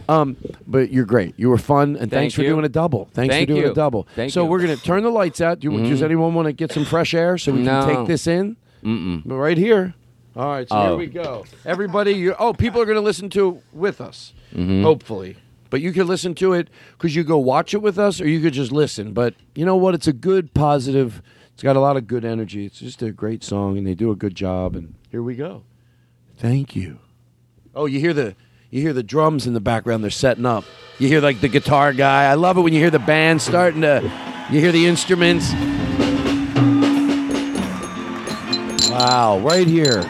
Speaker 2: Um, but you're great. You were fun, and thanks
Speaker 5: Thank
Speaker 2: for
Speaker 5: you.
Speaker 2: doing a double. Thanks
Speaker 5: Thank
Speaker 2: for doing
Speaker 5: you.
Speaker 2: a double.
Speaker 5: Thank
Speaker 2: so
Speaker 5: you.
Speaker 2: we're gonna turn the lights out. Do, Does
Speaker 5: Mhm.
Speaker 2: anyone want to get some fresh air so we
Speaker 5: No.
Speaker 2: can take this in?
Speaker 5: Mm-mm.
Speaker 2: But right here. All right, so here
Speaker 5: Oh.
Speaker 2: we go. Everybody, you oh, people are going to listen to it with us,
Speaker 5: Mhm.
Speaker 2: hopefully. But you can listen to it because you go watch it with us, or you could just listen. But you know what? It's a good, positive. It's got a lot of good energy. It's just a great song, and they do a good job. And here we go. Thank you. Oh, you hear the you hear the drums in the background. They're setting up. You hear like the guitar guy. I love it when you hear the band starting to. You hear the instruments. Wow, right here.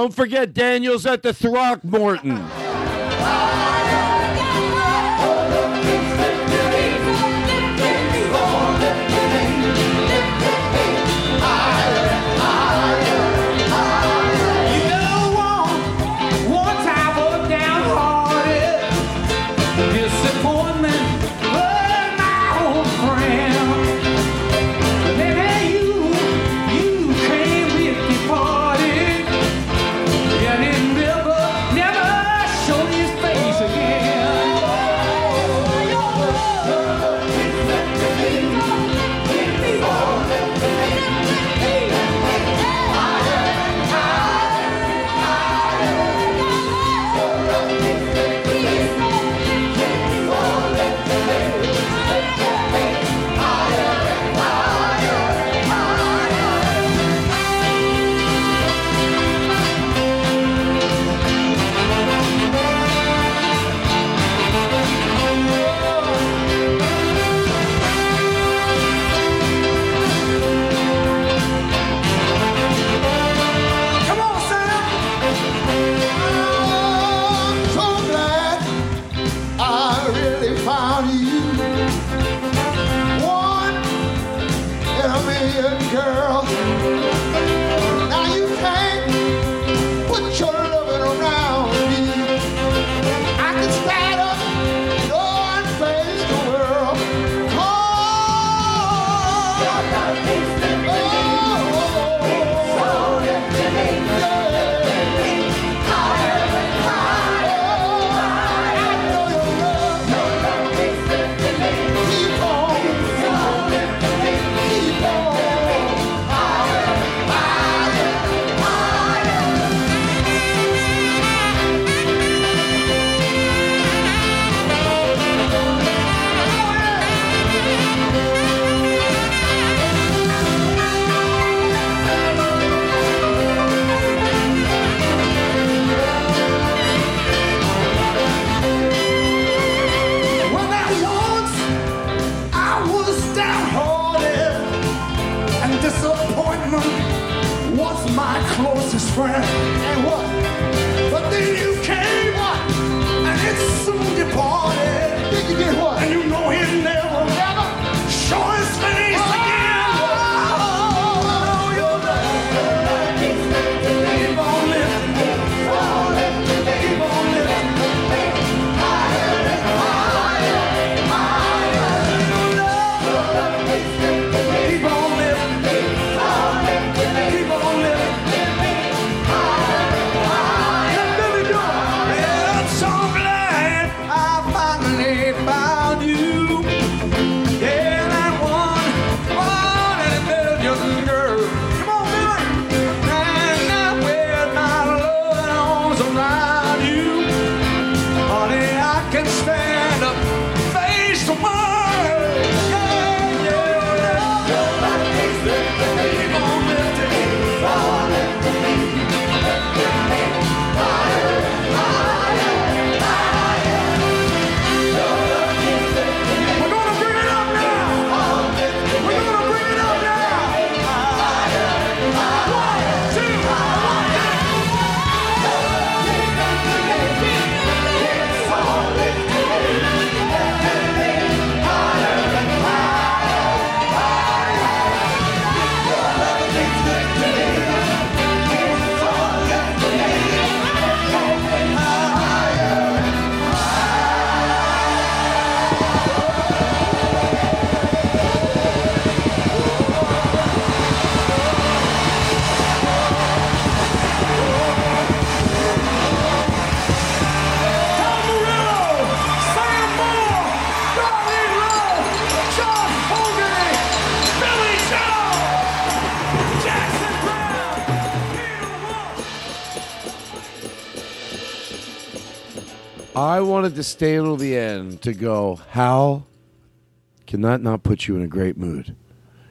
Speaker 2: Don't forget Daniel's at the Throckmorton.
Speaker 15: I
Speaker 2: wanted to stay until the end to go, how can that not put you in a great mood?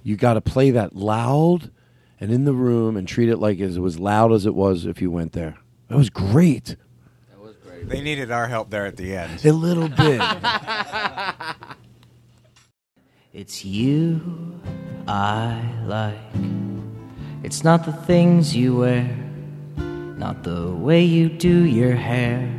Speaker 2: You got to play that loud and in the room and treat it like as it was loud as it was if you went there. That was great. That was great.
Speaker 6: They needed our help there at the end.
Speaker 2: A little bit.
Speaker 16: It's you I like. It's not the things you wear, not the way you do your hair,